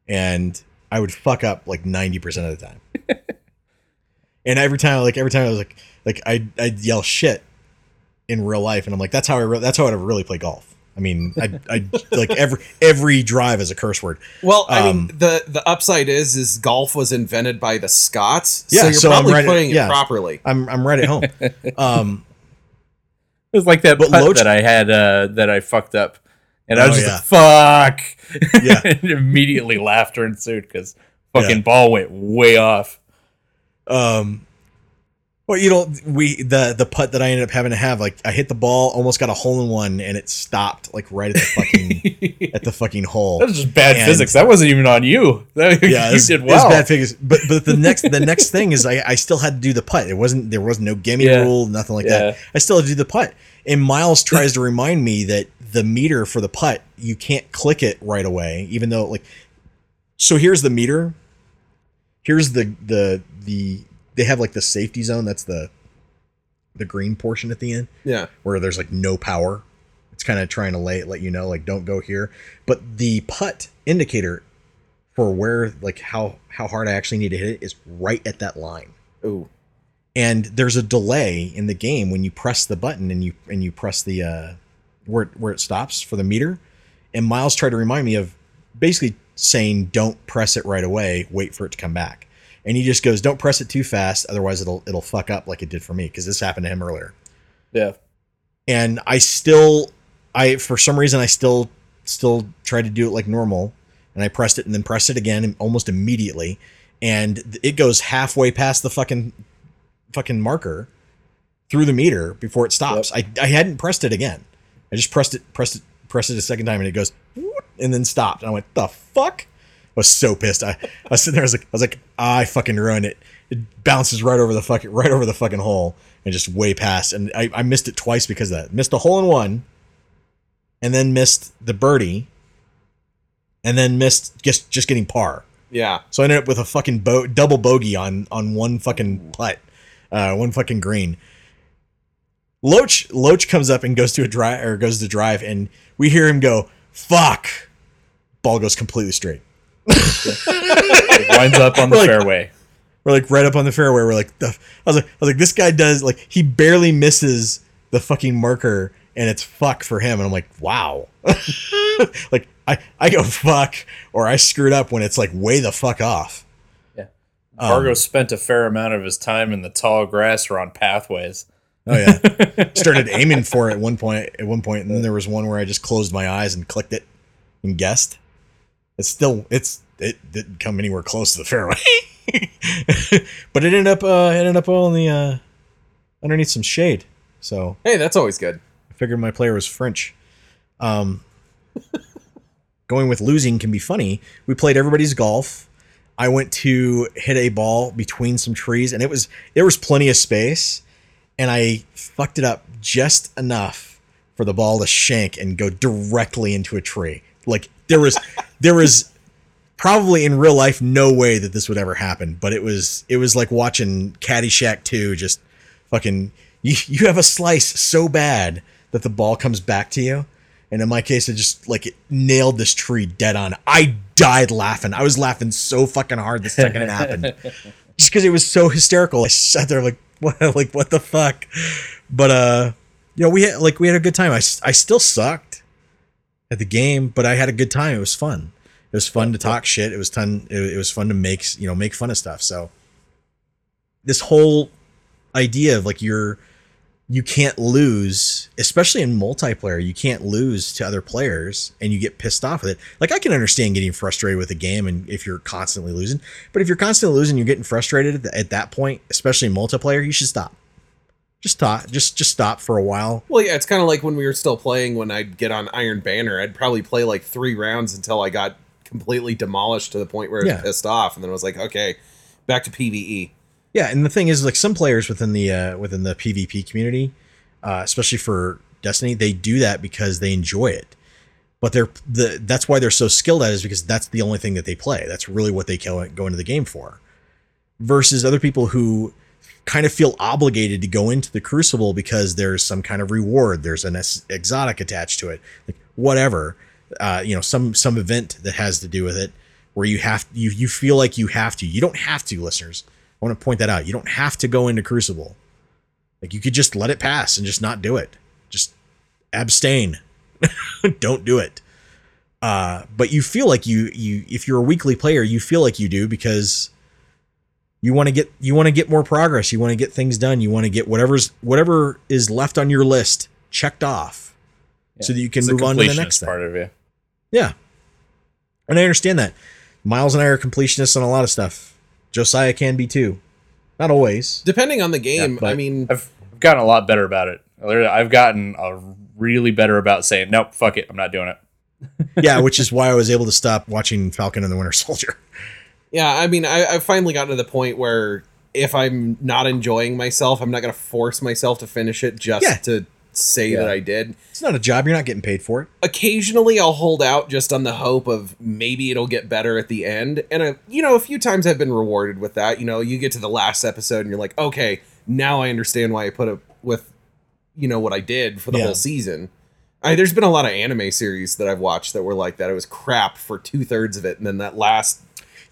and I would fuck up like ninety percent of the time. And every time, like every time, I was like, like I I'd yell shit in real life, and I'm like, that's how I re- that's how I really play golf. I mean, I I like every every drive is a curse word. Well, I Um, mean, the the upside is is golf was invented by the Scots, Yeah, so you're so probably right at- playing yeah. it properly. I'm I'm right at home. Um, It was like that But putt Loach- that I had uh, that I fucked up, and I Oh, was just yeah. like, "Fuck!" Yeah. and immediately laughter ensued because fucking Yeah. ball went way off. Um well you know we the the putt that i ended up having to have like i hit the ball almost got a hole in one and it stopped like right at the fucking at the fucking hole That was just bad And- physics. That wasn't even on you. That, yeah you it's, did well. bad physics. but but the next the next thing is i i still had to do the putt it wasn't there was no gimme Yeah. rule nothing like Yeah. that i still had to do the putt and miles tries to remind me that the meter for the putt you can't click it right away even though like so here's the meter here's the the the they have like the safety zone that's the the green portion at the end. Yeah, where there's like no power. It's kind of trying to lay let you know like don't go here. But the putt indicator for where like how how hard i actually need to hit it is right at that line. Ooh, and there's a delay in the game when you press the button and you and you press the uh where it, where it stops for the meter. And miles tried to remind me of basically saying don't press it right away. Wait for it to come back and he just goes don't press it too fast otherwise it'll it'll fuck up like it did for me because this happened to him earlier Yeah. and I still I for some reason I still still tried to do it like normal and I pressed it and then pressed it again almost immediately and it goes halfway past the fucking fucking marker through the meter before it stops. I, I hadn't pressed it again. I just pressed it pressed it pressed it a second time and it goes and then stopped. And I went, the fuck? I was so pissed. I, I was sitting there, I was like, I was like, I fucking ruined it. It bounces right over the fucking right over the fucking hole and just way past. And I, I missed it twice because of that. Missed a hole in one, and then missed the birdie, and then missed just just getting par. yeah. So I ended up with a fucking bo- double bogey on on one fucking putt, uh, one fucking green. Loach Loach comes up and goes to a drive or goes to drive, and we hear him go, "Fuck!" Ball goes completely straight. It winds up on the Like- fairway. We're like right up on the fairway. We're like, the, I was like, I was like, this guy does like he barely misses the fucking marker, and it's fuck for him. And I'm like, wow, like I I go fuck or I screwed up when it's like way the fuck off. Yeah. Um, Fargo spent a fair amount of his time in the tall grass or on pathways. Oh yeah. Started aiming for it at one point. At one point, and then there was one where I just closed my eyes and clicked it and guessed. It's still it's it didn't come anywhere close to the fairway, but it ended up uh, ended up on the uh, underneath some shade. So Hey, that's always good. I figured my player was French. Um, going with losing can be funny. We played everybody's golf. I went to hit a ball between some trees, and it was there was plenty of space, and I fucked it up just enough for the ball to shank and go directly into a tree. Like there was there was probably in real life no way that this would ever happen, but it was it was like watching Caddyshack 2 just fucking you, you have a slice so bad that the ball comes back to you. And in my case, it just like it nailed this tree dead on. I died laughing. I was laughing so fucking hard the second it happened, just because it was so hysterical. I sat there like, what, like what the fuck? But uh, you know, we had like we had a good time. I I still sucked at the game, but I had a good time. It was fun. It was fun to talk shit. It was fun. It, it was fun to make you know make fun of stuff. So this whole idea of like you're you can't lose, especially in multiplayer, you can't lose to other players and you get pissed off with it. Like I can understand getting frustrated with a game and if you're constantly losing, but if you're constantly losing, you're getting frustrated at that point, especially in multiplayer, you should stop. Just stop. Just just stop for a while. Well, yeah, it's kind of like when we were still playing. When I'd get on Iron Banner, I'd probably play like three rounds until I got completely demolished to the point where Yeah. pissed off, and then I was like, okay, back to E." PVE. Yeah, and the thing is, like some players within the uh, within the PvP community, uh, especially for Destiny, they do that because they enjoy it. But they're the that's why they're so skilled at it is because that's the only thing that they play. That's really what they go go into the game for. Versus other people who kind of feel obligated to go into the crucible because there's some kind of reward there's an exotic attached to it like whatever uh, you know some some event that has to do with it where you have you you feel like you have to you don't have to listeners. I want to point that out. You don't have to go into crucible. Like you could just let it pass and just not do it. Just abstain. Don't do it. Uh but you feel like you you if you're a weekly player you feel like you do because you want to get you want to get more progress. You want to get things done. You want to get whatever's whatever is left on your list checked off so that you can It's move on to the next completionist thing. part of you. Yeah and i understand that miles and i are completionists on a lot of stuff josiah can be too not always Depending on the game, Yeah, I mean, I've gotten a lot better about it. I've gotten a really better about saying, nope, fuck it, I'm not doing it. yeah which is why i was able to stop watching falcon and the winter soldier yeah, I mean, I, I've finally gotten to the point where if I'm not enjoying myself, I'm not going to force myself to finish it just Yeah. to say Yeah. that I did. it's not a job you're not getting paid for it Occasionally, I'll hold out just on the hope of maybe it'll get better at the end. And, uh, you know, a few times I've been rewarded with that. You know, you get to the last episode and you're like, okay, now I understand why I put up with, you know, what I did for the Yeah. whole season. I, there's been a lot of anime series that I've watched that were like that. It was crap for two thirds of it, and then that last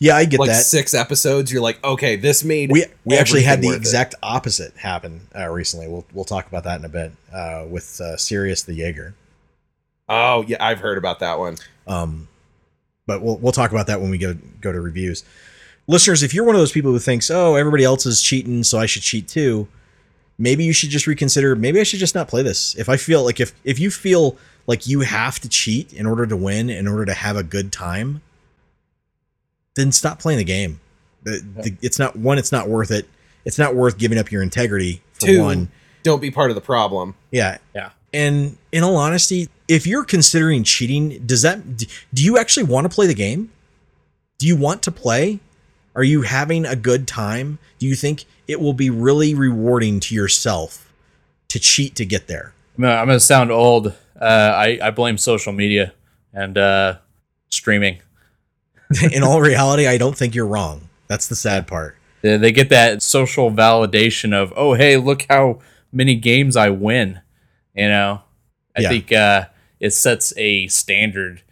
yeah i get like that six episodes, you're like, okay, this made we we actually had the worth it. exact opposite happen uh, recently we'll we'll talk about that in a bit uh, with uh, sirius the jaeger Oh yeah, I've heard about that one. Um, but we'll we'll talk about that when we go go to reviews. Listeners, if you're one of those people who thinks, "Oh, everybody else is cheating, so I should cheat too," maybe you should just reconsider. Maybe I should just not play this. If I feel like if if you feel like you have to cheat in order to win, in order to have a good time, then stop playing the game. The, the, it's not one. It's not worth it. It's not worth giving up your integrity for Two, one. don't be part of the problem. Yeah. Yeah. And in all honesty, if you're considering cheating, does that do you actually want to play the game? Do you want to play? Are you having a good time? Do you think it will be really rewarding to yourself to cheat to get there? I'm gonna, I'm gonna sound old. Uh, I, I blame social media and uh, streaming. in all reality, I don't think you're wrong. That's the sad part. They, they get that social validation of, oh, hey, look how many games I win. You know, I Yeah. think uh, it sets a standard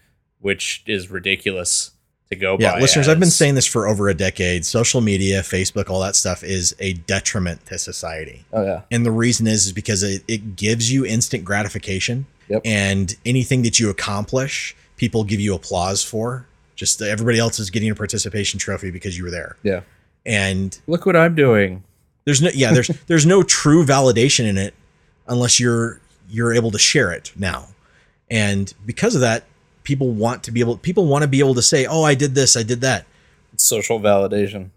which is ridiculous to go Yeah, by. listeners, I've been saying this for over a decade. Social media, Facebook, all that stuff is a detriment to society. Oh yeah, And the reason is, is because it, it gives you instant gratification. Yep. And anything that you accomplish, people give you applause for. Just uh, everybody else is getting a participation trophy because you were there. yeah. And Look what I'm doing. there's no yeah, there's there's no true validation in it unless you're you're able to share it now. And because of that, people want to be able people want to be able to say, "Oh, I did this, I did that." It's social validation.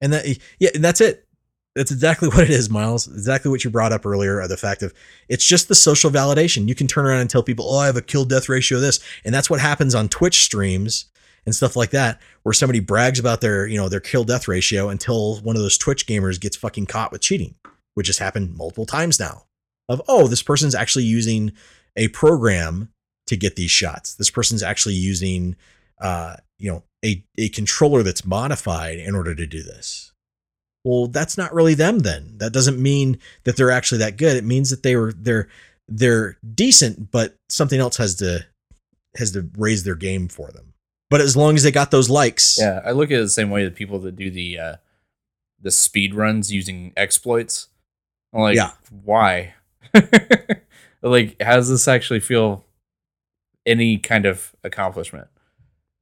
And that yeah, that's it. That's exactly what it is, Miles. Exactly what you brought up earlier, the fact of it's just the social validation. You can turn around and tell people, "Oh, I have a kill death ratio of this," and that's what happens on Twitch streams and stuff like that, where somebody brags about their, you know, their kill death ratio until one of those Twitch gamers gets fucking caught with cheating, which has happened multiple times now. Of oh, this person's actually using a program to get these shots. This person's actually using, uh, you know, a a controller that's modified in order to do this well that's not really them then that doesn't mean that they're actually that good it means that they were they're they're decent but something else has to has to raise their game for them but as long as they got those likes Yeah, I look at it the same way that people that do the uh, the speed runs using exploits. I'm like, Yeah. why? like, how does this actually feel any kind of accomplishment?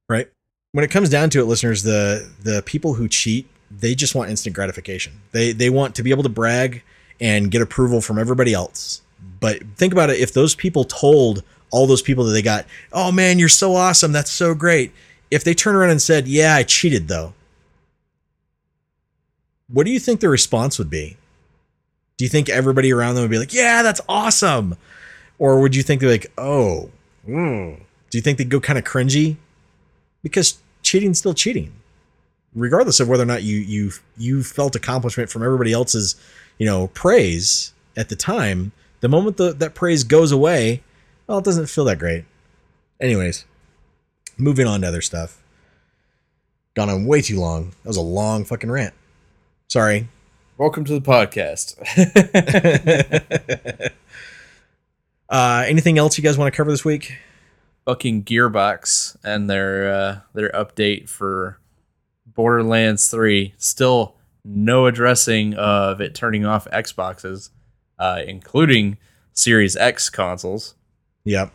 right when it comes down to it listeners the the people who cheat they just want instant gratification they they want to be able to brag and get approval from everybody else but think about it if those people told all those people that they got oh man you're so awesome. That's so great. If they turn around and said yeah i cheated though what do you think the response would be? Do you think everybody around them would be like yeah that's awesome or would you think they're like oh mm. do you think they'd go kind of cringy? Because cheating's still cheating regardless of whether or not you you you felt accomplishment from everybody else's you know praise at the time The moment the, that praise goes away, well, it doesn't feel that great. Anyways, moving on to other stuff. Gone on way too long. That was a long fucking rant. Sorry. Welcome to the podcast. uh, anything else you guys want to cover this week? Fucking Gearbox and their uh, their update for Borderlands 3. Still no addressing of it turning off Xboxes, uh, including Series X consoles. Yep.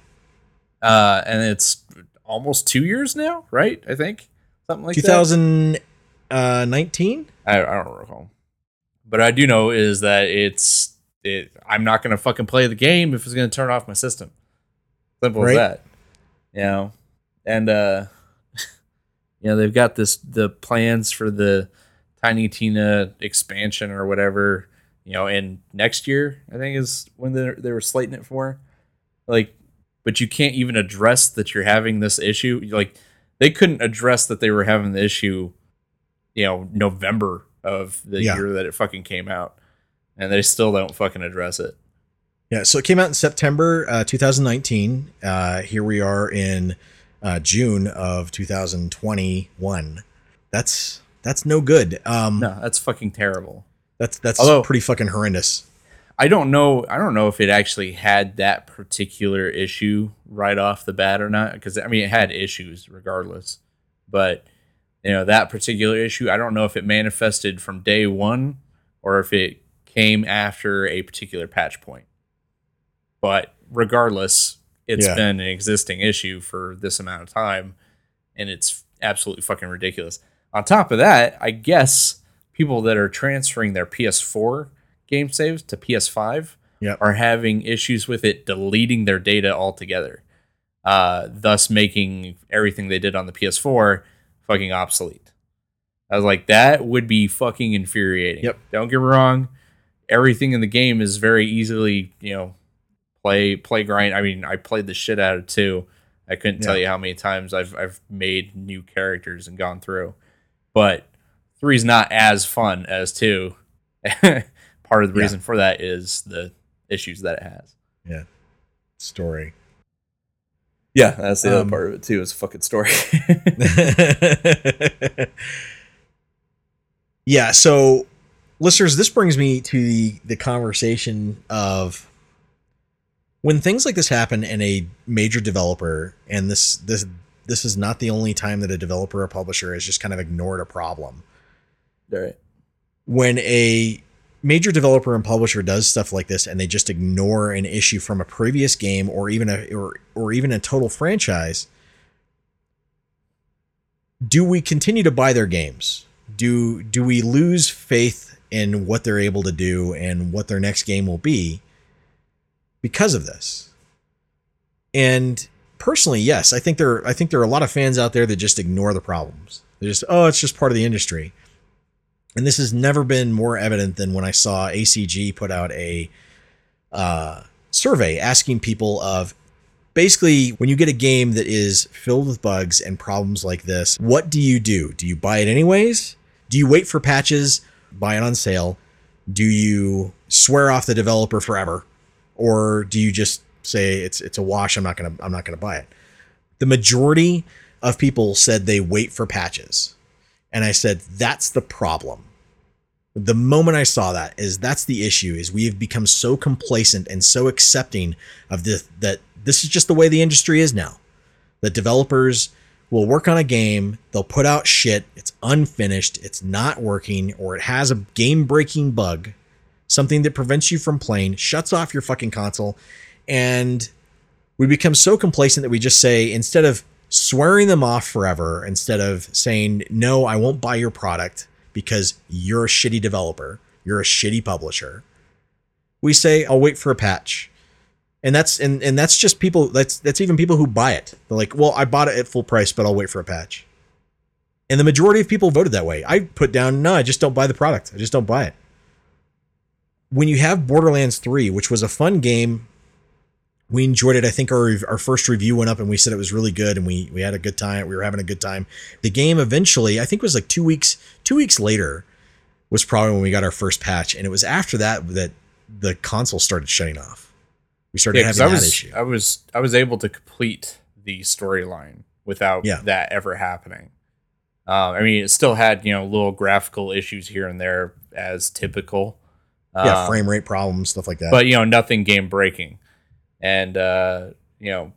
Uh, and it's almost two years now, right? I think something like that. 2019? I, I don't recall, but I do know is that it's it. I'm not gonna fucking play the game if it's gonna turn off my system. Simple Right. as that. You know, and uh, you know they've got this the plans for the Tiny Tina expansion or whatever. You know, and next year I think is when they they were slating it for. Like, but you can't even address that you're having this issue. Like, they couldn't address that they were having the issue you know November of the Yeah. year that it fucking came out, and they still don't fucking address it. Yeah, so it came out in September uh, 2019. Uh, here we are in uh, June of 2021. That's that's no good. Um, No, that's fucking terrible. That's that's Although- pretty fucking horrendous. I don't know. I don't know if it actually had that particular issue right off the bat or not. Because I mean, it had issues regardless. But you know that particular issue, I don't know if it manifested from day one or if it came after a particular patch point. But regardless, it's Yeah. been an existing issue for this amount of time, and it's absolutely fucking ridiculous. On top of that, I guess people that are transferring their PS4 game saves to PS5 Yep. are having issues with it deleting their data altogether, uh, thus making everything they did on the PS4 fucking obsolete. I was like, that would be fucking infuriating. Yep. Don't get me wrong. Everything in the game is very easily, you know, play play grind. I mean, I played the shit out of two. I couldn't tell you how many times I've I've made new characters and gone through. But three's not as fun as two. Part of the Yeah. reason for that is the issues that it has. Yeah. Story. Yeah, that's the Um, other part of it too. Is a fucking story. yeah. So, listeners, this brings me to the the conversation of when things like this happen and a major developer and this this this is not the only time that a developer or publisher has just kind of ignored a problem. right. when a major developer and publisher does stuff like this and they just ignore an issue from a previous game or even a or, or even a total franchise do we continue to buy their games? Do do we lose faith in what they're able to do and what their next game will be because of this? And personally yes i think there i think there are a lot of fans out there that just ignore the problems. They just oh it's just part of the industry and this has never been more evident than when I saw ACG put out a uh, survey asking people of basically when you get a game that is filled with bugs and problems like this, what do you do? Do you buy it anyways? Do you wait for patches, buy it on sale? Do you swear off the developer forever, or do you just say it's it's a wash? I'm not gonna I'm not gonna buy it. The majority of people said they wait for patches. And I said, that's the problem. The moment I saw that is that's the issue is we have become so complacent and so accepting of this that this is just the way the industry is now. That developers will work on a game, they'll put out shit, it's unfinished, it's not working, or it has a game breaking bug, something that prevents you from playing, shuts off your fucking console, and we become so complacent that we just say instead of swearing them off forever instead of saying no i won't buy your product because you're a shitty developer. You're a shitty publisher. We say i'll wait for a patch. And that's and, and that's just people that's that's even people who buy it. They're like well i bought it at full price but i'll wait for a patch. And the majority of people voted that way. I put down no i just don't buy the product. I just don't buy it. When you have borderlands 3 which was a fun game we enjoyed it. I think our our first review went up and we said it was really good and we we had a good time. We were having a good time. The game eventually, I think it was like 2 weeks 2 weeks later was probably when we got our first patch and it was after that that the console started shutting off. We started Yeah, having I that was issue. I was I was able to complete the storyline without Yeah. that ever happening. Um, I mean, it still had you know little graphical issues here and there as typical. yeah, Um, frame rate problems, stuff like that. but you know nothing game breaking and uh you know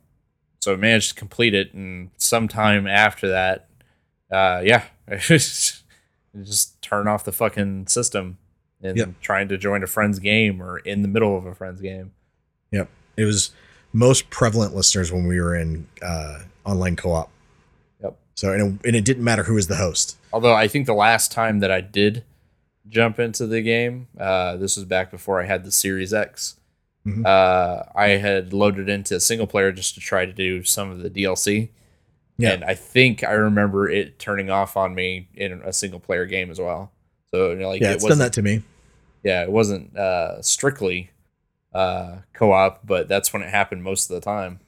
so I managed to complete it and sometime after that uh yeah just turn off the fucking system and Yep. trying to join a friend's game or in the middle of a friend's game Yep. It was most prevalent listeners when we were in uh, online co-op. Yep. So and it, and it didn't matter who was the host. although i think the last time that i did jump into the game uh this was back before i had the series x Mhm. uh i had loaded into single player just to try to do some of the dlc Yeah. And I think I remember it turning off on me in a single player game as well. So you know, like yeah, it it's done that to me. yeah, it wasn't uh, strictly uh, co-op, but that's when it happened most of the time.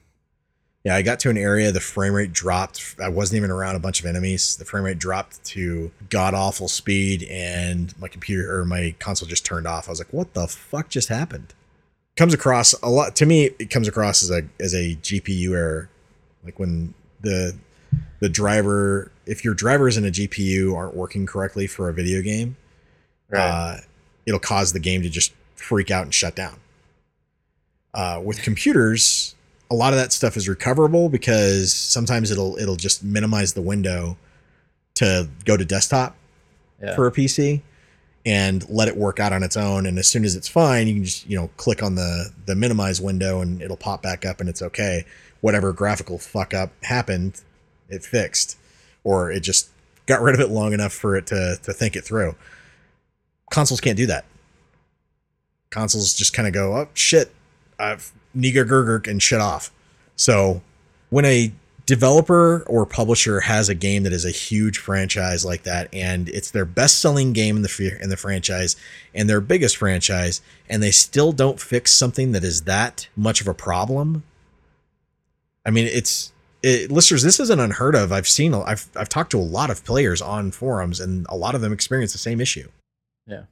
Yeah, I got to an area, the frame rate dropped. I wasn't even around a bunch of enemies. The frame rate dropped to god awful speed, and my computer or my console just turned off. I was like, "What the fuck just happened?" Comes across a lot to me. It comes across as a as a GPU error, like when the the driver, if your drivers in a GPU aren't working correctly for a video game, uh, it'll cause the game to just freak out and shut down. Uh, with computers, a lot of that stuff is recoverable because sometimes it'll it'll just minimize the window to go to desktop Yeah. for a PC and let it work out on its own. And as soon as it's fine, you can just you know click on the the minimize window and it'll pop back up and it's okay. Whatever graphical fuck up happened, it fixed, or it just got rid of it long enough for it to to think it through. Consoles can't do that. Consoles just kind of go, oh shit, I've Niga Gurgurk and shit off. So when a developer or publisher has a game that is a huge franchise like that and it's their best-selling game in the in the franchise and their biggest franchise and they still don't fix something that is that much of a problem. I mean it's it, listeners this isn't unheard of. I've seen i've i've talked to a lot of players on forums and a lot of them experience the same issue. Yeah.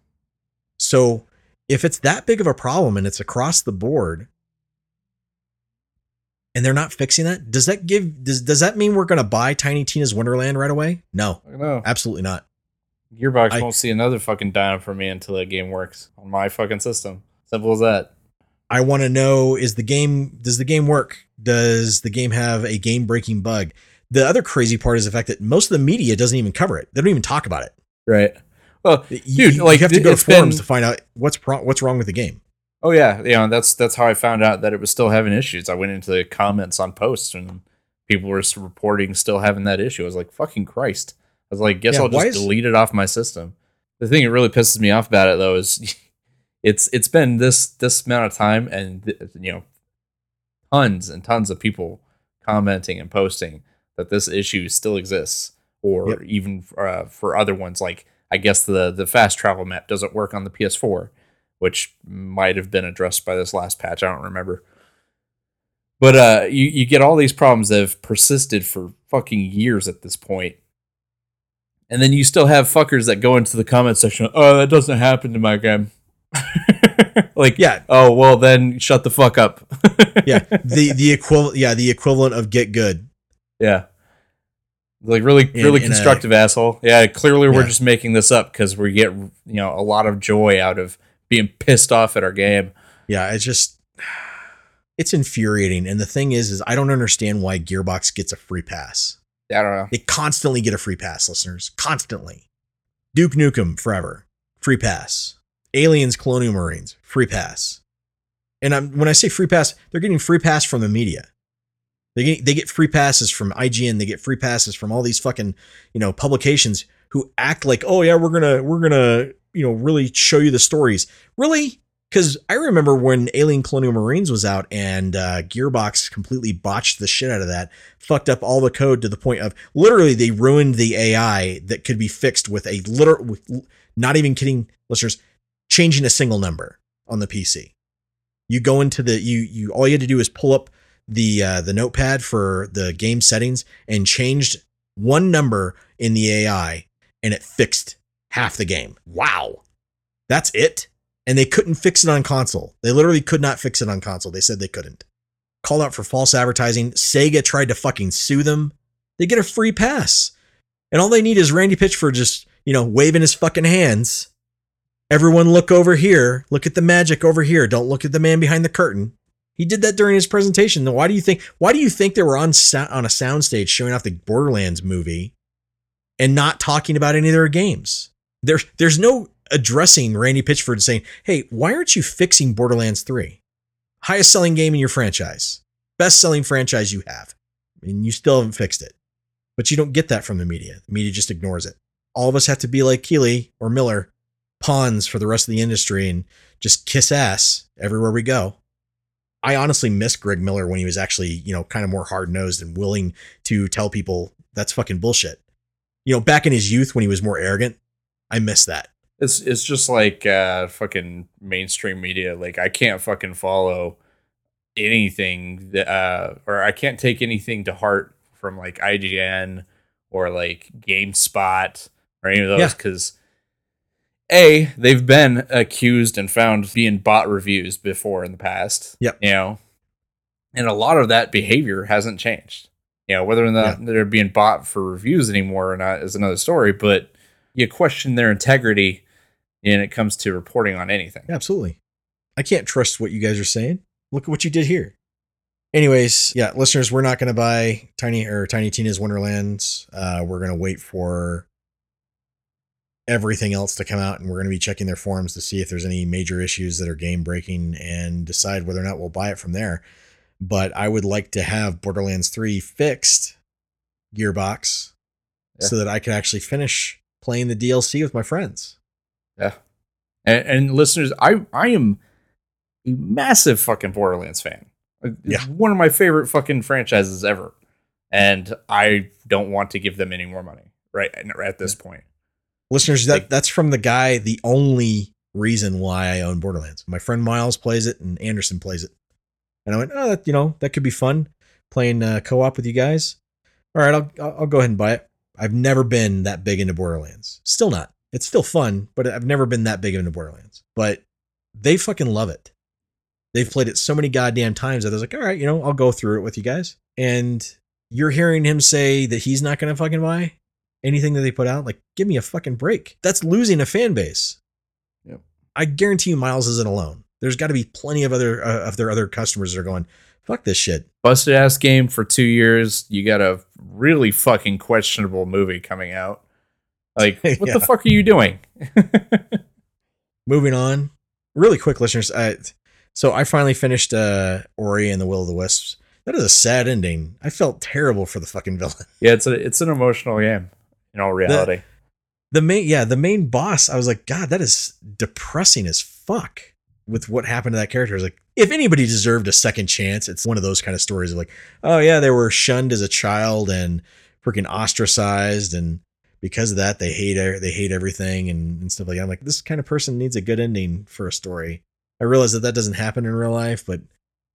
so if it's that big of a problem and it's across the board and they're not fixing that does that give does, does that mean we're going to buy tiny tina's wonderland right away? No. I absolutely not. Gearbox I- won't see another fucking dime from me until that game works on my fucking system. Simple as that. i want to know is the game does the game work? Does the game have a game breaking bug? The other crazy part is the fact that most of the media doesn't even cover it. They don't even talk about it. Right. Well, You- Dude, you, like, you have to go to it's been- forums to find out what's pro- what's wrong with the game Oh yeah, you know that's that's how I found out that it was still having issues. I went into the comments on posts and people were reporting still having that issue. I was like, "Fucking Christ!" I was like, "Guess Yeah, I'll just is- delete it off my system." The thing that really pisses me off about it though is it's it's been this this amount of time and you know tons and tons of people commenting and posting that this issue still exists, or Yep. even uh, for other ones like I guess the the fast travel map doesn't work on the PS4 which might have been addressed by this last patch. I don't remember. But uh, you you get all these problems that have persisted for fucking years at this point, and then you still have fuckers that go into the comment section. Oh, that doesn't happen to my game. like, yeah oh well, then shut the fuck up. yeah the the equivalent yeah the equivalent of get good yeah. Like really, In- really in a- constructive asshole. Yeah, clearly we're just making this up because we get you know a lot of joy out of being pissed off at our game. yeah it's just it's infuriating. And the thing is is i don't understand why gearbox gets a free pass. I don't know. they constantly get a free pass listeners. Constantly. Duke nukem forever. Free pass. Aliens colonial marines free pass. And I'm, when i say free pass they're getting free pass from the media. They get, they get free passes from ign they get free passes from all these fucking you know publications who act like oh yeah we're gonna we're gonna you know really show you the stories really because I remember when Alien Colonial Marines was out and uh, Gearbox completely botched the shit out of that, fucked up all the code to the point of literally they ruined the AI that could be fixed with a literal, not even kidding, listeners, changing a single number on the PC. You go into the you you all you had to do is pull up the uh, the notepad for the game settings and changed one number in the AI and it fixed half the game. Wow, that's it and they couldn't fix it on console. They literally could not fix it on console. They said they couldn't. Called out for false advertising. Sega tried to fucking sue them. They get a free pass. And all they need is Randy Pitchford just, you know, waving his fucking hands. Everyone look over here. Look at the magic over here. Don't look at the man behind the curtain. He did that during his presentation. Then why do you think why do you think they were on on a soundstage showing off the Borderlands movie and not talking about any of their games? There's there's no addressing Randy Pitchford saying, "Hey, why aren't you fixing Borderlands 3? Highest selling game in your franchise. Best selling franchise you have. And you still haven't fixed it." But you don't get that from the media. The media just ignores it. All of us have to be like Keighley or Miller, pawns for the rest of the industry and just kiss ass everywhere we go. I honestly miss Greg Miller when he was actually, you know, kind of more hard nosed and willing to tell people that's fucking bullshit. You know, back in his youth when he was more arrogant, I miss that. It's it's just like uh fucking mainstream media. Like I can't fucking follow anything that uh or I can't take anything to heart from like IGN or like GameSpot or any of those because a they've been accused and found being bought reviews before in the past. Yep. You know, and a lot of that behavior hasn't changed. You know, whether or not yeah. they're being bought for reviews anymore or not is another story. But you question their integrity when it comes to reporting on anything. Absolutely. I can't trust what you guys are saying. Look at what you did here. Anyways, yeah, listeners, we're not going to buy Tiny or Tiny Tina's Wonderlands. Uh, we're going to wait for everything else to come out and we're going to be checking their forums to see if there's any major issues that are game breaking and decide whether or not we'll buy it from there. But I would like to have Borderlands 3 fixed Gearbox yeah. so that I could actually finish playing the DLC with my friends. Yeah. And, and listeners, I I am a massive fucking Borderlands fan. It's yeah. one of my favorite fucking franchises ever. And I don't want to give them any more money right at this point. Listeners, that that's from the guy, the only reason why I own Borderlands. My friend Miles plays it and Anderson plays it. And I went, oh, that, you know, that could be fun playing uh, co-op with you guys. All right, I'll I'll go ahead and buy it. I've never been that big into Borderlands. Still not. It's still fun, but I've never been that big into Borderlands. But they fucking love it. They've played it so many goddamn times that I was like, all right, you know, I'll go through it with you guys. And you're hearing him say that he's not going to fucking buy anything that they put out, like, give me a fucking break. That's losing a fan base. Yep. I guarantee you, Miles isn't alone. There's got to be plenty of other uh, of their other customers that are going, fuck this shit. Busted ass game for two years. You got a really fucking questionable movie coming out. Like, what yeah. the fuck are you doing? Moving on, really quick, listeners. I, so I finally finished uh, Ori and the Will of the Wisps. That is a sad ending. I felt terrible for the fucking villain. Yeah, it's a it's an emotional game in all reality. The, the main yeah, the main boss, I was like, God, that is depressing as fuck with what happened to that character. I was like, if anybody deserved a second chance, it's one of those kind of stories of like, oh yeah, they were shunned as a child and freaking ostracized and because of that they hate they hate everything and, and stuff like that. I'm like, this kind of person needs a good ending for a story. I realize that that doesn't happen in real life, but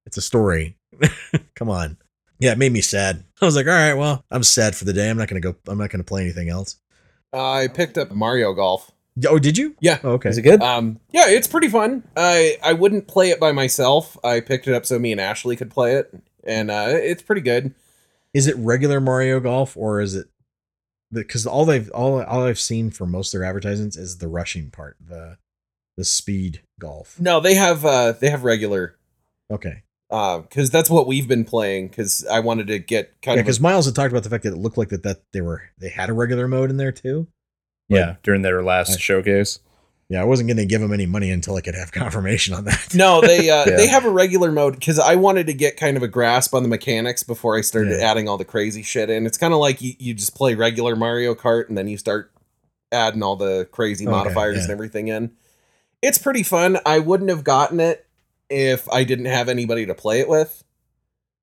it's a story. Come on yeah, it made me sad. I was like, all right, well, I'm sad for the day. I'm not gonna go. I'm not gonna play anything else. I picked up Mario Golf. Oh, did you? Yeah. Oh, okay. Is it good? Um, yeah, it's pretty fun. I I wouldn't play it by myself. I picked it up so me and Ashley could play it, and uh, it's pretty good. Is it regular Mario Golf or is it? Because all they've all all I've seen for most of their advertisements is the rushing part, the the speed golf. No, they have uh they have regular. Okay because uh, that's what we've been playing. Because I wanted to get kind yeah, of because Miles had talked about the fact that it looked like that that they were they had a regular mode in there too. Yeah, during their last I, showcase. Yeah, I wasn't going to give them any money until I could have confirmation on that. No, they uh, yeah. they have a regular mode because I wanted to get kind of a grasp on the mechanics before I started yeah. adding all the crazy shit in. It's kind of like you, you just play regular Mario Kart and then you start adding all the crazy okay, modifiers yeah. and everything in. It's pretty fun. I wouldn't have gotten it if I didn't have anybody to play it with.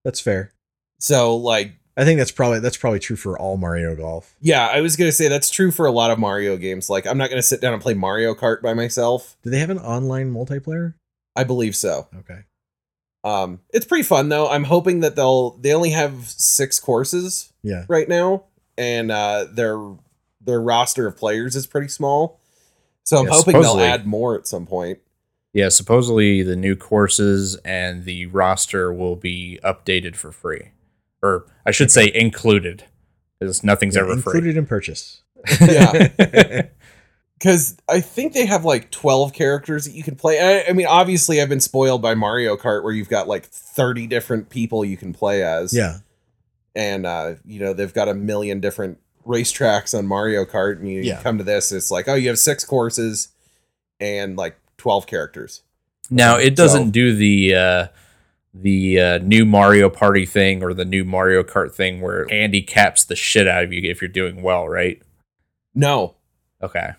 That's fair. So like I think that's probably that's probably true for all Mario Golf. Yeah, I was gonna say that's true for a lot of Mario games. Like I'm not gonna sit down and play Mario Kart by myself. Do they have an online multiplayer? I believe so. Okay. Um, it's pretty fun though. I'm hoping that they'll they only have six courses. Yeah. Right now, and uh, their their roster of players is pretty small. So I'm yeah, hoping supposedly. they'll add more at some point. Yeah, supposedly the new courses and the roster will be updated for free, or I should say included, because nothing's Yeah, ever included in purchase. Yeah. because I think they have like 12 characters that you can play. I, I mean, obviously, I've been spoiled by Mario Kart where you've got like 30 different people you can play as. Yeah. And, uh, you know, they've got a million different racetracks on Mario Kart. And you Yeah. come to this, it's like, oh, you have six courses and like 12 characters. now it doesn't do the uh, the uh, new Mario Party thing or the new Mario Kart thing where it handicaps the shit out of you if you're doing well, right? No, Okay.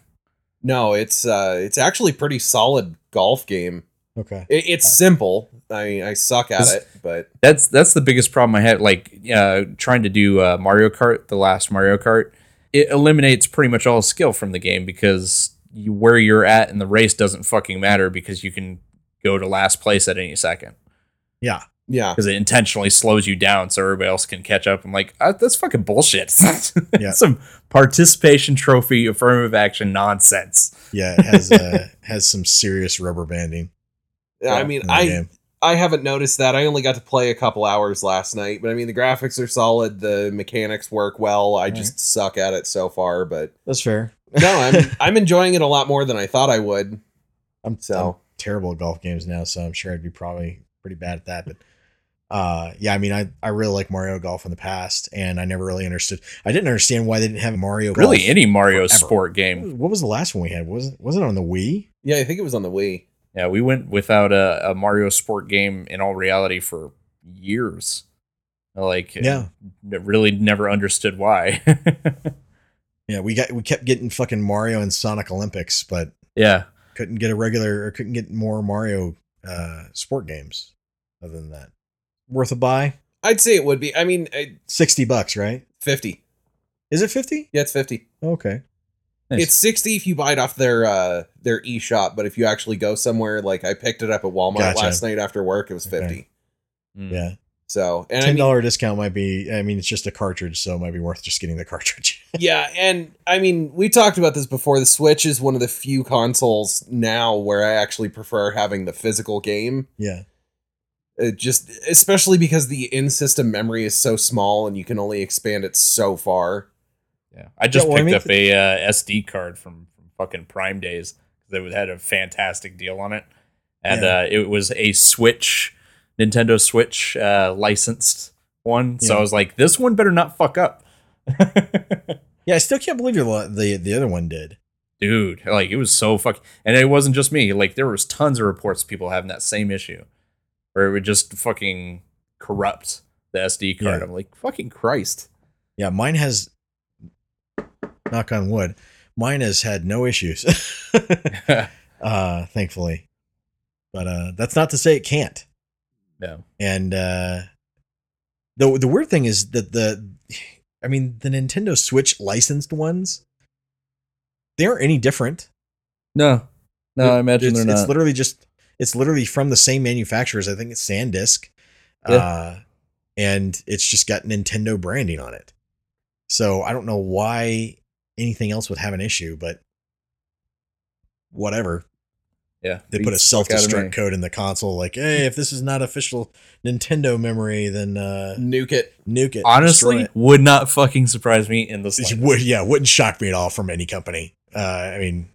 no, it's, uh, it's actually pretty solid golf game. Okay. It, it's simple. I mean, I suck at it, but That's that's the biggest problem I had. Like uh, trying to do uh, Mario Kart, the last Mario Kart, it eliminates pretty much all skill from the game because you, where you're at in the race doesn't fucking matter because you can go to last place at any second Yeah. yeah. because it intentionally slows you down so everybody else can catch up. I'm like, uh, that's fucking bullshit. Yeah. Some participation trophy affirmative action nonsense. Yeah. It has uh, has some serious rubber banding. I mean, I, game. I haven't noticed that. I only got to play a couple hours last night, but I mean the graphics are solid, the mechanics work well. I just suck at it so far, but That's fair. no, I'm I'm enjoying it a lot more than I thought I would. I'm So- I'm terrible at golf games now, so I'm sure I'd be probably pretty bad at that. But uh, yeah, I mean, I I really like Mario Golf in the past, and I never really understood. I didn't understand why they didn't have Mario. Really, Golf any Mario forever. sport game. What was the last one we had? Was it was it on the Wii? Yeah, I think it was on the Wii. Yeah, we went without a, a Mario sport game in all reality for years. Like, Yeah. n- really never understood why. Yeah, we got we kept getting fucking Mario and Sonic Olympics, but yeah, couldn't get a regular or couldn't get more Mario uh, sport games. Other than that, worth a buy. I'd say it would be. I mean, I, Sixty bucks, right? fifty. Is it fifty? Yeah, it's fifty. Okay. Nice. It's sixty if you buy it off their uh their eShop, but if you actually go somewhere, like I picked it up at Walmart Gotcha. last night after work, it was Okay. fifty. Mm. Yeah. So and I Ten mean, discount might be. I mean, it's just a cartridge, so it might be worth just getting the cartridge. yeah, and I mean, we talked about this before. The Switch is one of the few consoles now where I actually prefer having the physical game. yeah. It just especially because the in-system memory is so small and you can only expand it so far. yeah. I just well, I picked mean, up a uh, SD card from, from fucking Prime Days. Cuz they had a fantastic deal on it, and Yeah. uh, it was a Switch, Nintendo Switch uh, licensed one. So Yeah. I was like, this one better not fuck up. Yeah, I still can't believe lo- the the other one did. dude like it was so fucking and it wasn't just me like there was tons of reports of people having that same issue where it would just fucking corrupt the sd card Yeah. i'm like fucking christ Yeah, mine has. Knock on wood. Mine has had no issues. uh, thankfully, but uh, that's not to say it can't. No And uh, the the weird thing is that the, I mean, the Nintendo Switch licensed ones, they aren't any different. no no i imagine it's, they're not. It's literally just it's literally from the same manufacturers. I think it's SanDisk, Yeah. uh, and it's just got Nintendo branding on it. So I don't know why anything else would have an issue, but whatever. Yeah They put a self the fuck out of destruct code in the console, like, hey, if this is not official Nintendo memory, then uh, Nuke it. nuke it. honestly it. would not fucking surprise me in the slightest. would yeah, wouldn't shock me at all from any company. Uh, I mean,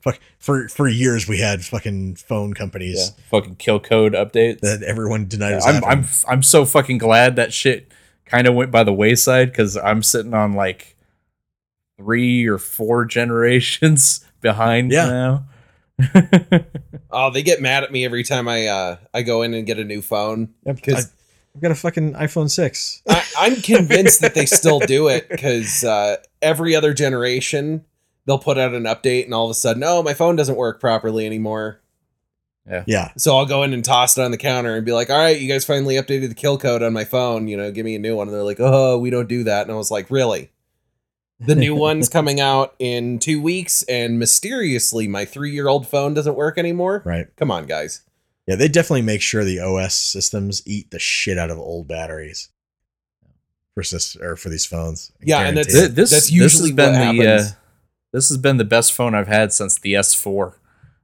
fuck, for for years we had fucking phone yeah, companies fucking kill code updates that everyone denied. was I'm, happening. I'm I'm so fucking glad that shit kind of went by the wayside because I'm sitting on like three or four generations behind Yeah. now. Oh, they get mad at me every time I uh I go in and get a new phone. Yep, I, Because I've got a fucking iPhone six. I, I'm convinced that they still do it because uh, every other generation they'll put out an update and all of a sudden, oh, my phone doesn't work properly anymore. Yeah. Yeah, So I'll go in and toss it on the counter and be like, all right, you guys finally updated the kill code on my phone. You know, give me a new one. And they're like, oh, we don't do that. And I was like, really? The new one's coming out in two weeks, and mysteriously, my three year old phone doesn't work anymore. right. Come on, guys. Yeah, they definitely make sure the OS systems eat the shit out of old batteries for sys- or for these phones. I Yeah, and that's- guarantee Th- this it. That's this has usually been what the uh, this has been the best phone I've had since the S4.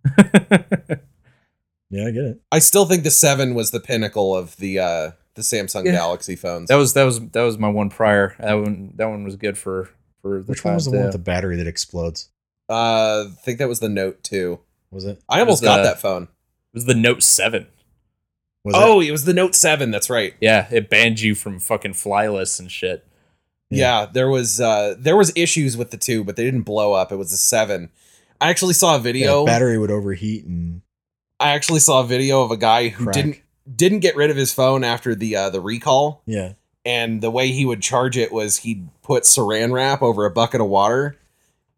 Yeah, I get it. I still think the seven was the pinnacle of the uh the Samsung Yeah. Galaxy phones. that was that was that was my one prior. That one that one was good for for the Which one was the one with the battery that explodes? uh, I think that was the Note two. Was it? I almost got the- that phone. It was the Note Seven. Was oh, it was the Note seven. That's right. Yeah, it banned you from fucking fly lists and shit. Yeah. there was uh there was issues with the two, but they didn't blow up. It was a seven. I actually saw a it? Yeah, video. battery would overheat and I actually saw a video of a guy who Crack. didn't didn't get rid of his phone after the uh, the recall, yeah. And the way he would charge it was he'd put Saran wrap over a bucket of water,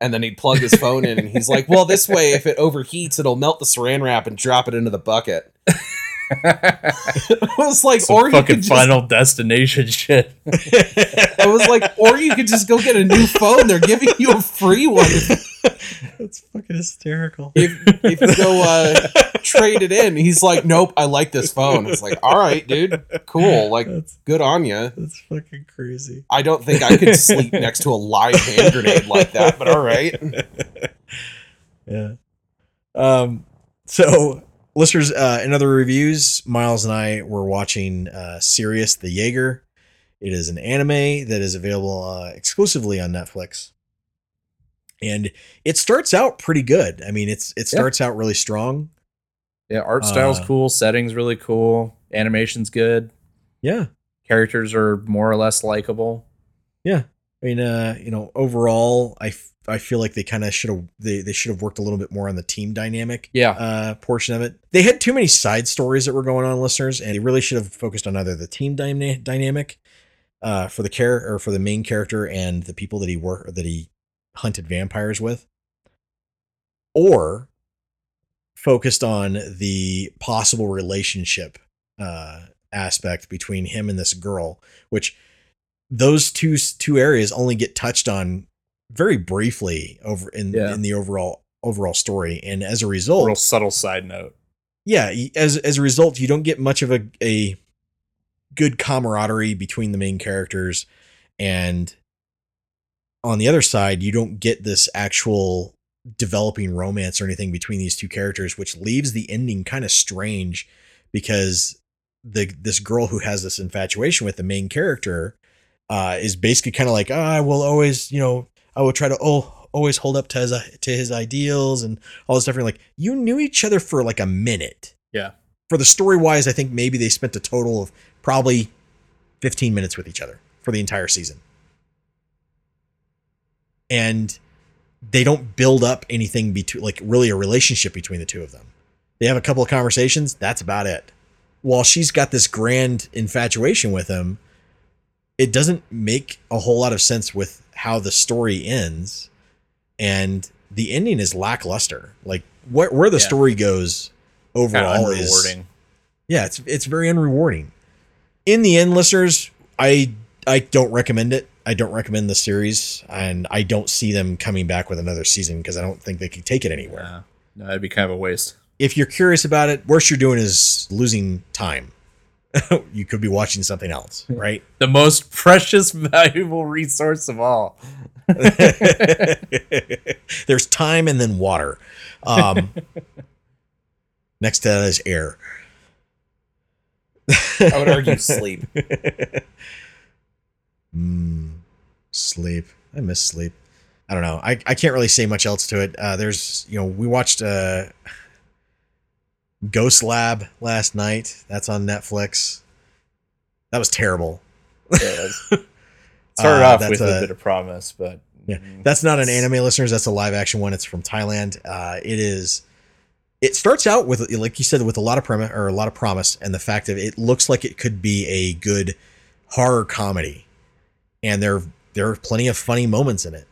and then he'd plug his phone in, and he's like, "Well, this way, if it overheats, it'll melt the Saran wrap and drop it into the bucket." it was like, Some or fucking just, final destination shit. I was like, or you could just go get a new phone. They're giving you a free one That's fucking hysterical. if if you go uh, trade it in. He's like, nope, I like this phone. It's like, all right, dude, cool, like, That's good on you. that's fucking crazy. I don't think I could sleep next to a live hand grenade like that, but all right. Yeah. Um. So, listeners, uh, in other reviews, Miles and I were watching uh, Sirius the Jaeger. It is an anime that is available uh, exclusively on Netflix, and it starts out pretty good. I mean, it's it Yeah. starts out really strong. Yeah, art style's Uh, cool, settings really cool, animation's good, Yeah. characters are more or less likable. Yeah, I mean, uh, you know, overall, I, f- I feel like they kind of should have they, they should have worked a little bit more on the team dynamic Yeah, uh, portion of it. They had too many side stories that were going on, listeners, and they really should have focused on either the team dyna- dynamic uh, for the care or for the main character and the people that he work that he hunted vampires with, or focused on the possible relationship uh, aspect between him and this girl, which those two two areas only get touched on very briefly over in Yeah. in the overall overall story, and as a result, real subtle side note. yeah, as as a result, you don't get much of a a good camaraderie between the main characters, and on the other side, you don't get this actual developing romance or anything between these two characters, which leaves the ending kind of strange because the this girl who has this infatuation with the main character uh, is basically kind of like, ah, I will always, you know, I will try to oh always hold up to his to his ideals and all this stuff. And like, you knew each other for like a minute. Yeah. For the story wise, I think maybe they spent a total of probably 15 minutes with each other for the entire season. And they don't build up anything between like really a relationship between the two of them. They have a couple of conversations, that's about it. While she's got this grand infatuation with him, it doesn't make a whole lot of sense with how the story ends and the ending is lackluster. Like where where the Yeah. story goes Kind overall of is yeah, it's it's very unrewarding. In the end, listeners, I I don't recommend it. I don't recommend the series, and I don't see them coming back with another season because I don't think they could take it anywhere. Yeah. No, that'd be kind of a waste. If you're curious about it, worst you're doing is losing time. you could be watching something else, right? The most precious, valuable resource of all. There's time and then water. Um, next to that is air. I would argue sleep. Mm, sleep. I miss sleep. I don't know. I, I can't really say much else to it. Uh, there's, you know, we watched uh, Ghost Lab last night. That's on Netflix. That was terrible. Yeah, started Uh, off with a, a- bit of promise, but Yeah, that's not an anime, listeners. That's a live action one. It's from Thailand. Uh, it is. It starts out with, like you said, with a lot of premise or a lot of promise, and the fact that it looks like it could be a good horror comedy, and there there are plenty of funny moments in it.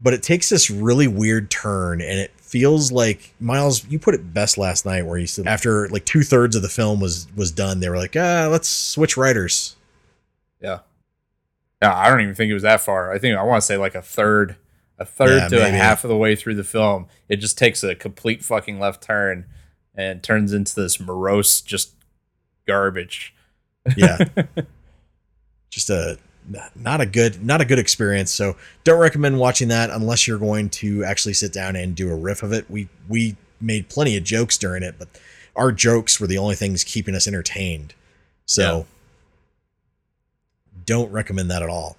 But it takes this really weird turn, and it feels like Miles. You put it best last night, where you said after like two thirds of the film was was done, they were like, ah, let's switch writers. yeah. Yeah, I don't even think it was that far. I think I want to say like a third, a third Yeah, to a half of the way through the film. It just takes a complete fucking left turn and turns into this morose, just garbage. yeah just a not a good not a good experience so don't recommend watching that unless you're going to actually sit down and do a riff of it we we made plenty of jokes during it, but our jokes were the only things keeping us entertained. So don't recommend that at all.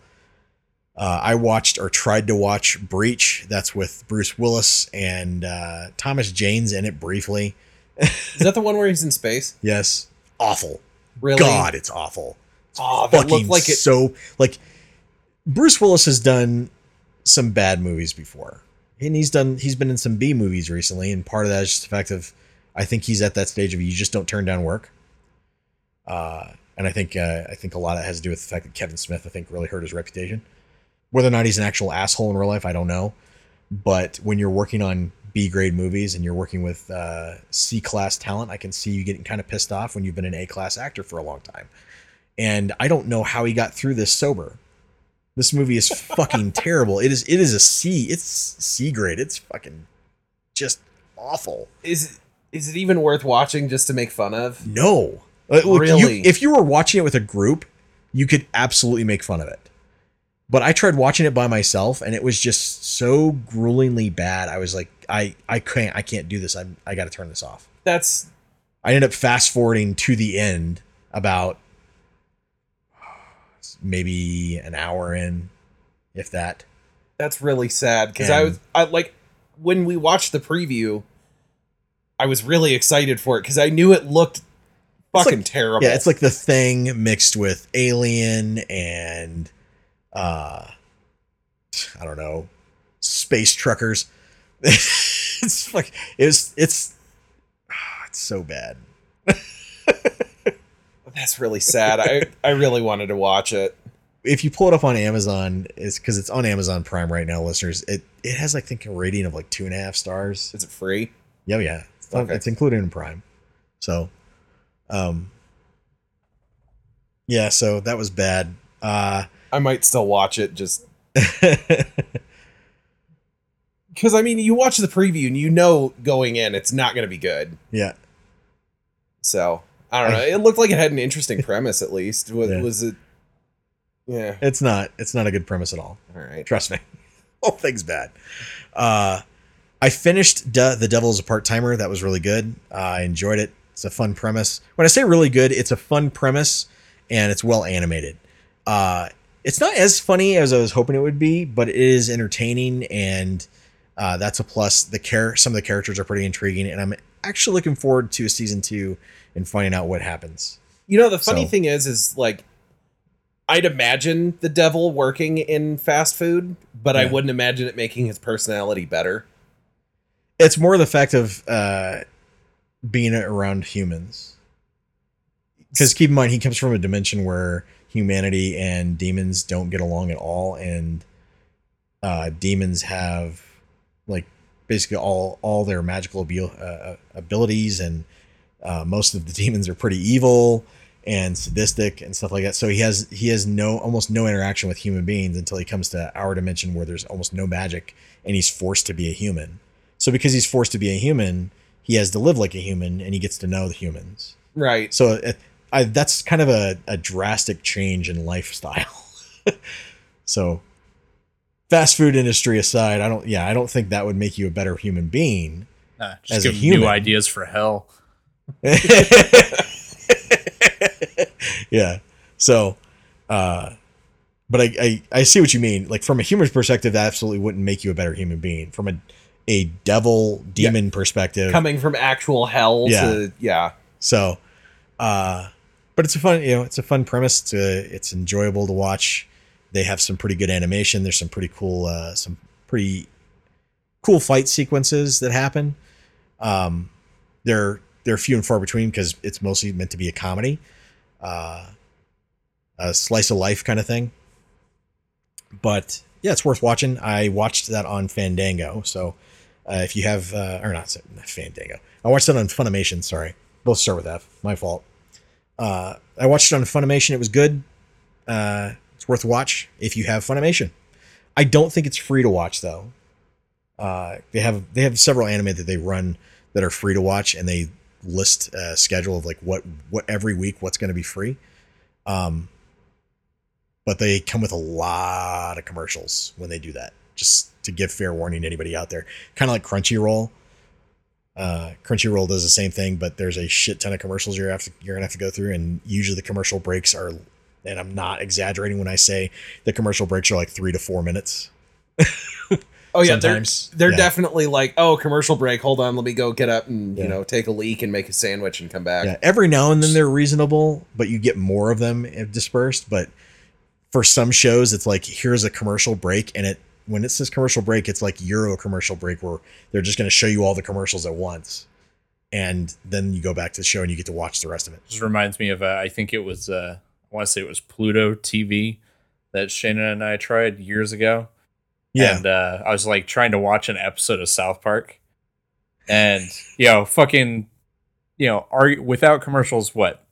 Uh, I watched or tried to watch Breach. That's with Bruce Willis and uh, Thomas Jane's in it briefly. Is that the one where he's in space? Yes, awful. Really? God, it's awful. Oh, that fucking like it. so like Bruce Willis has done some bad movies before, and he's done he's been in some B movies recently, and part of that is just the fact of I think he's at that stage of you just don't turn down work. Uh, and I think uh, I think a lot of that has to do with the fact that Kevin Smith I think really hurt his reputation. Whether or not he's an actual asshole in real life, I don't know. But when you're working on B grade movies and you're working with uh, C class talent, I can see you getting kind of pissed off when you've been an A class actor for a long time. And I don't know how he got through this sober. This movie is fucking terrible. It is it is a C. It's C grade. It's fucking just awful. Is is it even worth watching just to make fun of? No. Uh, look, you- Really? if you were watching it with a group, you could absolutely make fun of it. But I tried watching it by myself and it was just so gruelingly bad. I was like, I, I can't I can't do this. I'm I gotta turn this off. That's I ended up fast forwarding to the end about maybe an hour in, if that. that's really sad because I was I like when we watched the preview, I was really excited for it because I knew it looked fucking like- terrible. Yeah, it's like the thing mixed with Alien and uh I don't know, space truckers. it's like it was it's ah, it's so bad. That's really sad. I I really wanted to watch it. If you pull it up on Amazon, it's because it's on Amazon Prime right now, listeners. It it has I think a rating of like two and a half stars. Is it free? Yeah, yeah. It's, Okay. it's included in Prime. So um yeah, so that was bad. Uh I might still watch it just because I mean you watch the preview and you know going in it's not going to be good. yeah. So I don't know. It looked like it had an interesting premise at least. Was, Yeah. was it? Yeah. It's not. It's not a good premise at all. All right. Trust me. Whole thing's bad. Uh, I finished De- The Devil is a Part Timer. That was really good. Uh, I enjoyed it. It's a fun premise. When I say really good, it's a fun premise and it's well animated. Uh, it's not as funny as I was hoping it would be, but it is entertaining and uh, that's a plus. The care some of the characters are pretty intriguing, and I'm actually looking forward to a season two and finding out what happens. You know the funny So- thing is, is like I'd imagine the devil working in fast food, but I wouldn't imagine it making his personality better. it's more the fact of uh, being around humans. Because keep in mind, he comes from a dimension where humanity and demons don't get along at all, and uh, demons have like basically all all their magical abil- uh, abilities, and uh, most of the demons are pretty evil and sadistic and stuff like that. So he has he has no almost no interaction with human beings until he comes to our dimension where there's almost no magic, and he's forced to be a human. So because he's forced to be a human, he has to live like a human, and he gets to know the humans. Right. So it, I, that's kind of a, a drastic change in lifestyle. so, fast food industry aside, I don't. Yeah, I don't think that would make you a better human being. Nah, just As a give 'em human. new ideas for hell. yeah. So, uh, but I, I I see what you mean. Like from a human perspective, that absolutely wouldn't make you a better human being. From a a devil demon perspective, Coming from actual hell Yeah. to yeah. So, uh, but it's a fun, you know, it's a fun premise. It's a, it's enjoyable to watch. They have some pretty good animation. There's some pretty cool, uh, some pretty cool fight sequences that happen. Um, they're they're few and far between because it's mostly meant to be a comedy, uh, a slice of life kind of thing. But yeah, it's worth watching. I watched that on Fandango. So uh, if you have, uh, or not, Fandango, I watched it on Funimation. Sorry, both start with F. My fault. Uh, I watched it on Funimation. It was good. Uh, it's worth a watch if you have Funimation. I don't think it's free to watch though. Uh, they have they have several anime that they run that are free to watch, and they list a schedule of like what what every week what's going to be free. Um, but they come with a lot of commercials when they do that, just to give fair warning to anybody out there. Kind of like Crunchyroll. Uh, Crunchyroll does the same thing, but there's a shit ton of commercials you're have to, you're gonna have to go through, and usually the commercial breaks are, and I'm not exaggerating when I say the commercial breaks are like three to four minutes. Oh yeah, Sometimes, they're they're yeah. definitely like, oh, commercial break. Hold on, let me go get up and Yeah. you know take a leak and make a sandwich and come back. Yeah, every now and then they're reasonable, but you get more of them eh, dispersed. But for some shows, it's like here's a commercial break, and it when it says commercial break, it's like Euro commercial break where they're just going to show you all the commercials at once, and then you go back to the show and you get to watch the rest of it. Just reminds me of uh, I think it was uh, I want to say it was Pluto TV that Shannon and I tried years ago. Yeah, And uh, I was like trying to watch an episode of South Park, and you know, fucking, you know, are without commercials, what,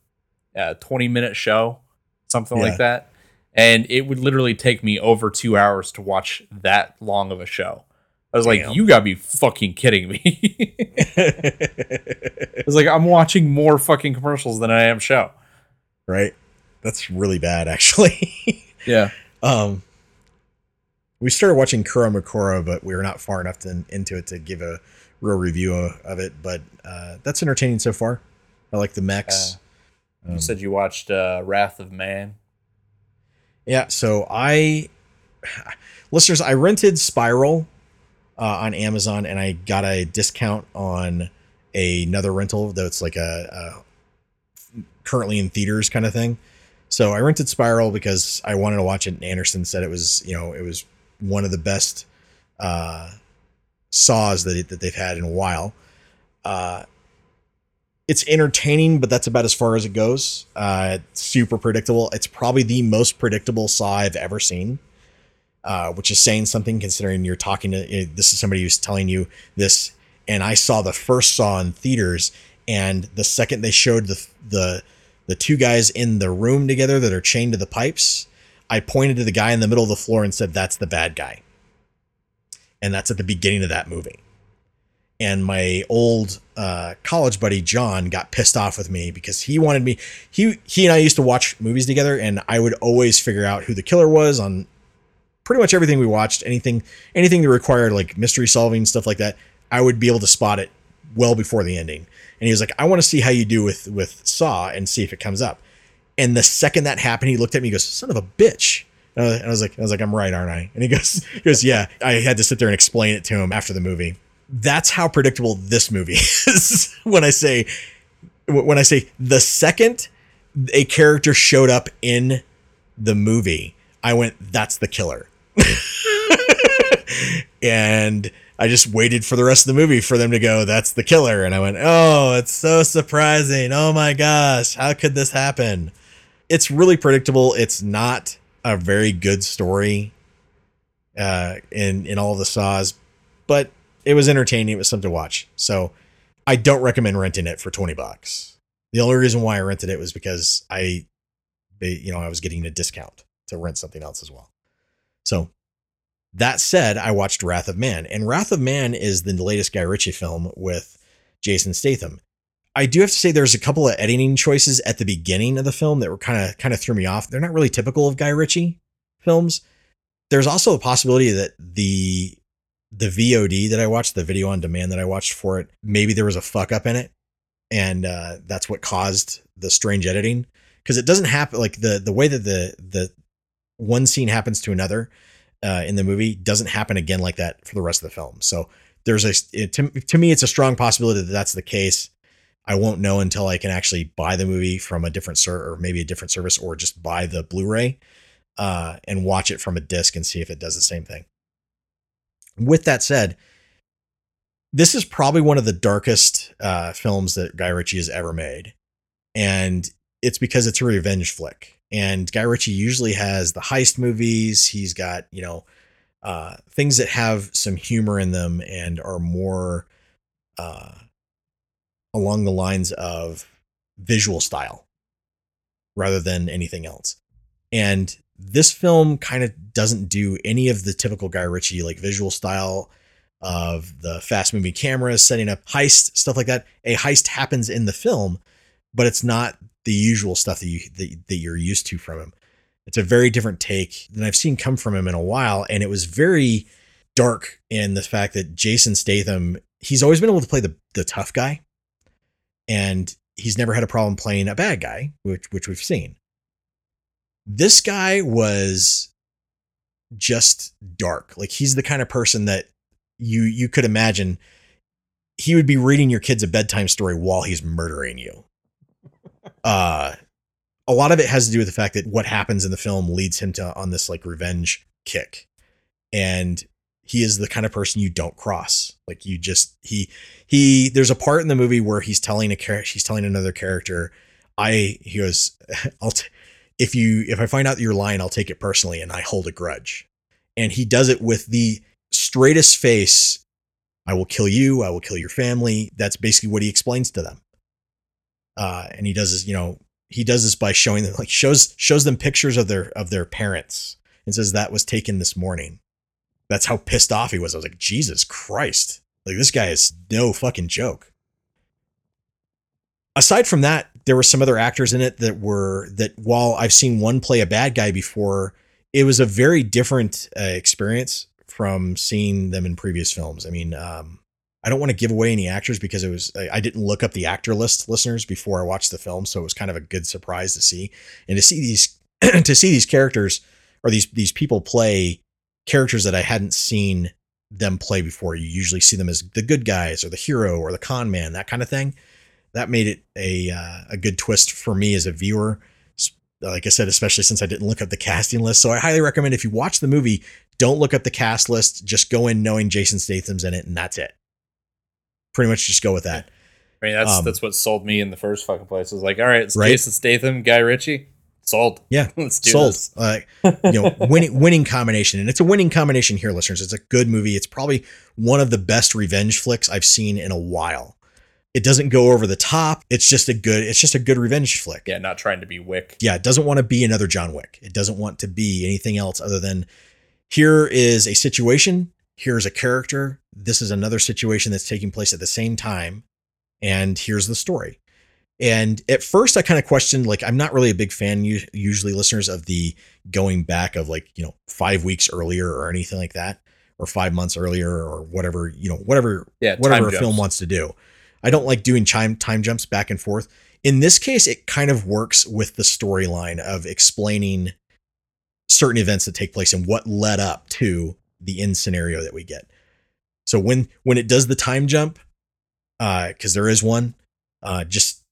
uh, twenty minute show, something Yeah. like that, and it would literally take me over two hours to watch that long of a show. I was Damn. like, you gotta be fucking kidding me. I was like, I'm watching more fucking commercials than I am show. right. That's really bad, actually. Yeah. um, we started watching Kuromukuro, but we were not far enough to, into it to give a real review of, it. But uh, that's entertaining so far. I like the mechs. You Um, said you watched uh, Wrath of Man. Yeah, so I listeners, I rented Spiral uh, on Amazon and I got a discount on a, another rental that's like a, a currently in theaters kind of thing. So I rented Spiral because I wanted to watch it and Anderson said it was, you know, it was one of the best uh saws that it, that they've had in a while. Uh it's entertaining, but that's about as far as it goes. Uh, super predictable. It's probably the most predictable saw I've ever seen, uh, which is saying something considering you're talking to eh, this is somebody who's telling you this. And I saw the first saw in theaters, and the second they showed the the the two guys in the room together that are chained to the pipes, I pointed to the guy in the middle of the floor and said, "That's the bad guy." And that's at the beginning of that movie and my old uh, college buddy John got pissed off with me because he wanted me. He he and I used to watch movies together, and I would always figure out who the killer was on pretty much everything we watched. Anything anything that required like mystery solving stuff like that, I would be able to spot it well before the ending. And he was like, "I want to see how you do with with Saw and see if it comes up." And the second that happened, he looked at me. He goes, "Son of a bitch." Uh, And I was like, I was like, I'm right, aren't I? And he goes, he goes, yeah. I had to sit there and explain it to him after the movie that's how predictable this movie is when i say when i say the second a character showed up in the movie i went that's the killer and i just waited for the rest of the movie for them to go that's the killer and i went oh it's so surprising oh my gosh how could this happen it's really predictable it's not a very good story uh in in all the saws but it was entertaining. It was something to watch. So I don't recommend renting it for 20 bucks. The only reason why I rented it was because I, you know, I was getting a discount to rent something else as well. So that said, I watched Wrath of Man, and Wrath of Man is the latest Guy Ritchie film with Jason Statham. I do have to say there's a couple of editing choices at the beginning of the film that were kind of kind of threw me off. They're not really typical of Guy Ritchie films. There's also a possibility that the the VOD that I watched, the video on demand that I watched for it, maybe there was a fuck up in it, and uh, that's what caused the strange editing. Because it doesn't happen like the the way that the the one scene happens to another uh, in the movie doesn't happen again like that for the rest of the film. So there's a to, to me it's a strong possibility that that's the case. I won't know until I can actually buy the movie from a different ser or maybe a different service or just buy the Blu-ray uh, and watch it from a disc and see if it does the same thing with that said, this is probably one of the darkest uh, films that Guy Ritchie has ever made. And it's because it's a revenge flick. And Guy Ritchie usually has the heist movies. He's got, you know, uh, things that have some humor in them and are more uh, along the lines of visual style rather than anything else. And this film kind of doesn't do any of the typical Guy Ritchie like visual style of the fast moving cameras, setting up heist, stuff like that. A heist happens in the film, but it's not the usual stuff that you that, that you're used to from him. It's a very different take than I've seen come from him in a while, and it was very dark in the fact that Jason Statham he's always been able to play the the tough guy, and he's never had a problem playing a bad guy, which which we've seen. This guy was just dark. Like he's the kind of person that you you could imagine he would be reading your kids a bedtime story while he's murdering you. Uh a lot of it has to do with the fact that what happens in the film leads him to on this like revenge kick. And he is the kind of person you don't cross. Like you just he he there's a part in the movie where he's telling a character he's telling another character I he goes I'll t- if you if I find out that you're lying I'll take it personally and I hold a grudge. And he does it with the straightest face I will kill you, I will kill your family. That's basically what he explains to them. Uh and he does this, you know, he does this by showing them like shows shows them pictures of their of their parents and says that was taken this morning that's how pissed off he was. I was like, Jesus Christ. Like this guy is no fucking joke. Aside from that, there were some other actors in it that were that while I've seen one play a bad guy before, it was a very different uh, experience from seeing them in previous films. I mean, um, I don't want to give away any actors because it was I, I didn't look up the actor list listeners before I watched the film, so it was kind of a good surprise to see and to see these to see these characters or these these people play characters that I hadn't seen them play before. You usually see them as the good guys or the hero or the con man, that kind of thing. That made it a uh, a good twist for me as a viewer. Like I said, especially since I didn't look up the casting list. So I highly recommend if you watch the movie, don't look up the cast list. Just go in knowing Jason Statham's in it, and that's it. Pretty much just go with that. I mean, that's Um, that's what sold me in the first fucking place. I was like, all right, it's Right? Jason Statham, Guy Ritchie, sold. Yeah, let's do sold. this. Like you know, winning winning combination, and it's a winning combination here, listeners. It's a good movie. It's probably one of the best revenge flicks I've seen in a while. It doesn't go over the top. It's just a good. It's just a good revenge flick. Yeah, not trying to be Wick. Yeah, it doesn't want to be another John Wick. It doesn't want to be anything else other than here is a situation. Here's a character. This is another situation that's taking place at the same time, and here's the story. And at first, I kind of questioned, like, I'm not really a big fan, usually, listeners, of the going back of like, you know, five weeks earlier or anything like that, or five months earlier or whatever, you know, whatever, Yeah, whatever a film wants to do. I don't like doing time time jumps back and forth. In this case, it kind of works with the storyline of explaining certain events that take place and what led up to the end scenario that we get. So when when it does the time jump, uh, because there is one, uh, just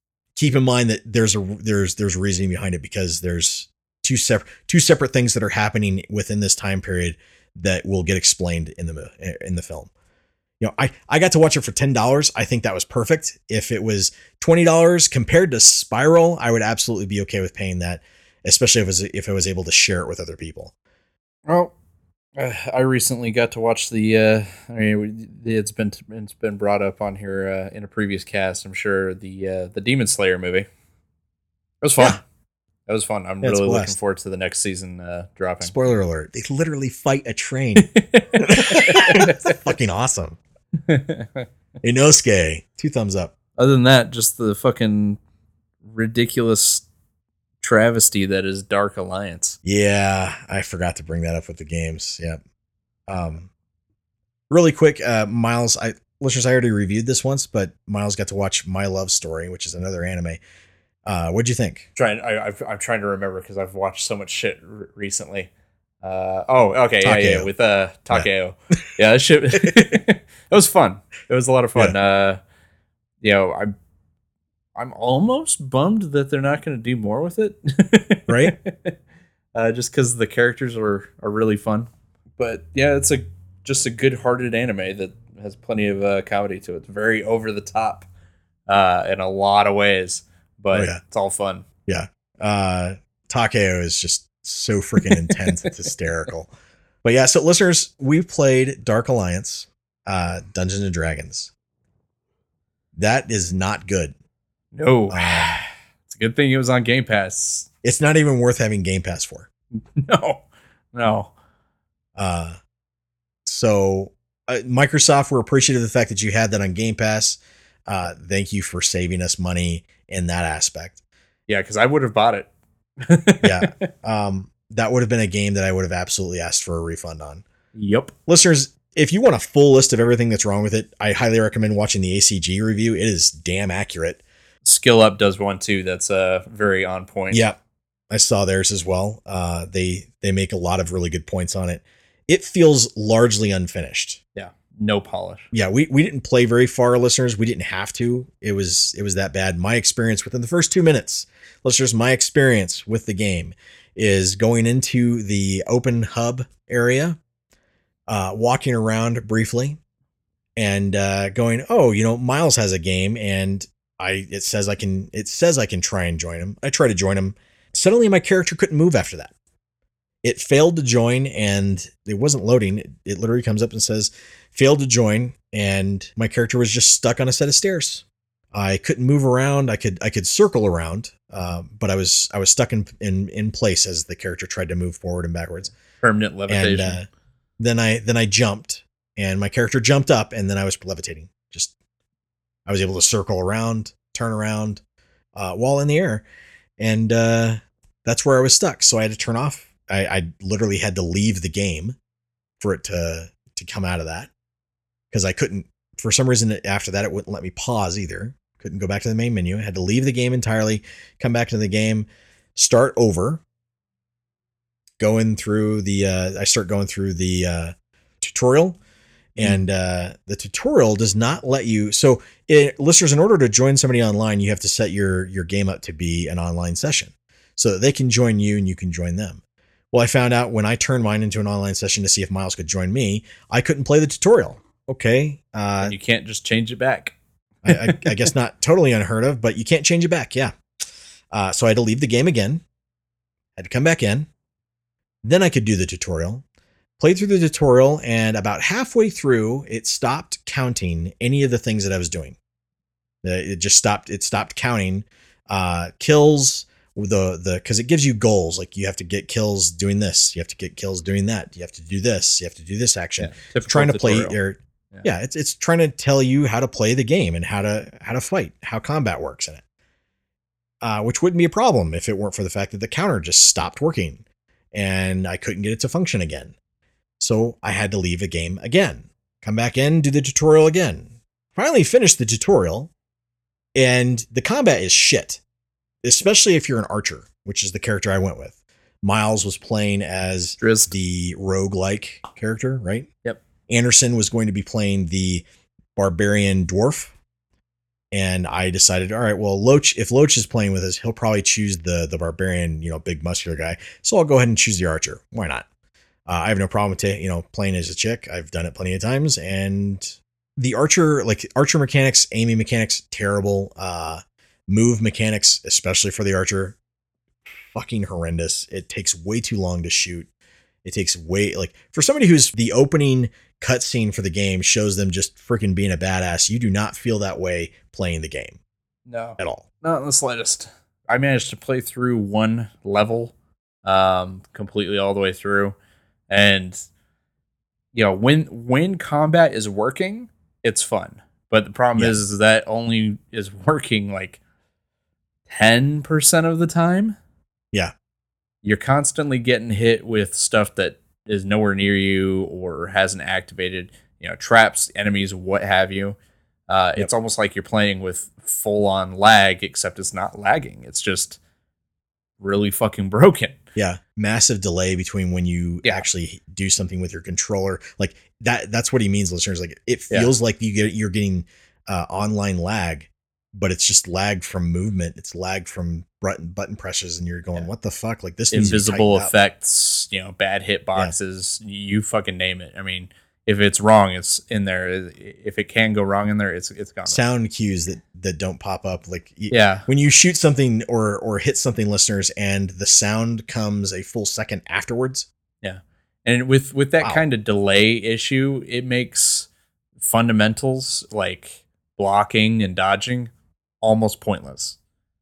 keep in mind that there's a there's there's reasoning behind it because there's two separate two separate things that are happening within this time period that will get explained in the in the film. You know, I I got to watch it for ten dollars. I think that was perfect. If it was twenty dollars compared to Spiral, I would absolutely be okay with paying that, especially if it was if I was able to share it with other people. Well, uh, I recently got to watch the. Uh, I mean, it's been it's been brought up on here uh, in a previous cast. I'm sure the uh, the Demon Slayer movie. It was fun. Yeah. It was fun. I'm Yeah, really looking forward to the next season uh, dropping. Spoiler alert: They literally fight a train. it's fucking awesome. Inosuke, two thumbs up. Other than that, just the fucking ridiculous travesty that is Dark Alliance. Yeah, I forgot to bring that up with the games. Yep. Um, really quick, uh, Miles. I listeners, I already reviewed this once, but Miles got to watch My Love Story, which is another anime. Uh, what'd you think? Trying, I, I've, I'm trying to remember because I've watched so much shit r- recently. Uh, oh, okay, yeah, yeah, with uh Takeo. Yeah, that shit. it was fun. It was a lot of fun. Uh, you know, I'm, I'm almost bummed that they're not going to do more with it. Right? uh, just because the characters are are really fun. But yeah, it's a just a good-hearted anime that has plenty of uh, comedy to it. It's very over the top uh, in a lot of ways, but Oh, yeah. it's all fun. Yeah, uh, Takeo is just so freaking intense. it's hysterical. But yeah, so listeners, we've played Dark Alliance, uh, Dungeons and Dragons. That is not good. No, Uh, it's a good thing it was on Game Pass. It's not even worth having Game Pass for. No, no. Uh, so uh, Microsoft, we're appreciative of the fact that you had that on Game Pass. Uh, thank you for saving us money in that aspect. Yeah, because I would have bought it. Yeah. Um, that would have been a game that I would have absolutely asked for a refund on. Yep. Listeners, if you want a full list of everything that's wrong with it, I highly recommend watching the ACG review. It is damn accurate. Skill Up does one too. That's uh very on point. Yeah, I saw theirs as well. Uh, they they make a lot of really good points on it. It feels largely unfinished. Yeah. No polish. Yeah, we, we didn't play very far, listeners. We didn't have to. It was it was that bad. My experience within the first two minutes, listeners, my experience with the game is going into the open hub area, uh, walking around briefly, and uh, going, oh, you know, Miles has a game, and I it says I can it says I can try and join him. I try to join him. Suddenly, my character couldn't move after that. It failed to join, and it wasn't loading. It, it literally comes up and says failed to join, and my character was just stuck on a set of stairs. I couldn't move around. I could I could circle around, uh, but I was I was stuck in, in in place as the character tried to move forward and backwards. Permanent levitation. And uh, then I then I jumped, and my character jumped up, and then I was levitating. Just I was able to circle around, turn around, uh, while in the air, and uh, that's where I was stuck. So I had to turn off. I, I literally had to leave the game for it to to come out of that because I couldn't. For some reason, after that, it wouldn't let me pause either. Couldn't go back to the main menu. I had to leave the game entirely, come back to the game, start over. Going through the, uh, I start going through the uh, tutorial, and uh, the tutorial does not let you. So, it, listeners, in order to join somebody online, you have to set your your game up to be an online session, so that they can join you and you can join them. Well, I found out when I turned mine into an online session to see if Miles could join me, I couldn't play the tutorial. Okay, uh, you can't just change it back. I, I, I, guess not totally unheard of, but you can't change it back. Yeah. Uh, so I had to leave the game again. Had to come back in. Then I could do the tutorial. Played through the tutorial, and about halfway through, it stopped counting any of the things that I was doing. Uh, it just stopped. It stopped counting uh, kills. The the because it gives you goals like you have to get kills doing this, you have to get kills doing that, you have to do this, you have to do this action. Yeah, trying to play tutorial. your yeah. yeah, it's it's trying to tell you how to play the game and how to how to fight, how combat works in it. Uh, which wouldn't be a problem if it weren't for the fact that the counter just stopped working and I couldn't get it to function again. So I had to leave the game again, come back in, do the tutorial again. Finally finished the tutorial, and the combat is shit, especially if you're an archer, which is the character I went with. Miles was playing as Drizzt. the rogue-like character, right? Yep. Anderson was going to be playing the barbarian dwarf. And I decided, all right, well, Loach, if Loach is playing with us, he'll probably choose the the barbarian, you know, big muscular guy. So I'll go ahead and choose the archer. Why not? Uh, I have no problem with ta- you know playing as a chick. I've done it plenty of times, and the archer, like archer mechanics, aiming mechanics, terrible. Uh, move mechanics, especially for the archer, fucking horrendous. It takes way too long to shoot. It takes way like for somebody who's the opening cutscene for the game shows them just freaking being a badass. You do not feel that way playing the game No. at all. Not in the slightest. I managed to play through one level um completely all the way through and you know when when combat is working it's fun but the problem Yeah. is, is that only is working like 10% of the time Yeah. you're constantly getting hit with stuff that is nowhere near you or hasn't activated you know traps enemies what have you uh, Yep. it's almost like you're playing with full on lag except it's not lagging it's just really fucking broken Yeah, massive delay between when you Yeah. actually do something with your controller. Like that that's what he means listeners. Like it Yeah. feels like you get you're getting uh, online lag, but it's just lag from movement. It's lag from button button presses and you're going, Yeah. "What the fuck?" Like this needs to be invisible tightened up. effects you know bad hit hitboxes you fucking name it i mean if it's wrong it's in there. If it can go wrong in there it's it's gone. Sound cues that that don't pop up like yeah. when you shoot something or or hit something listeners and the sound comes a full second afterwards. Yeah, and with with that Wow. kind of delay issue it makes fundamentals like blocking and dodging almost pointless.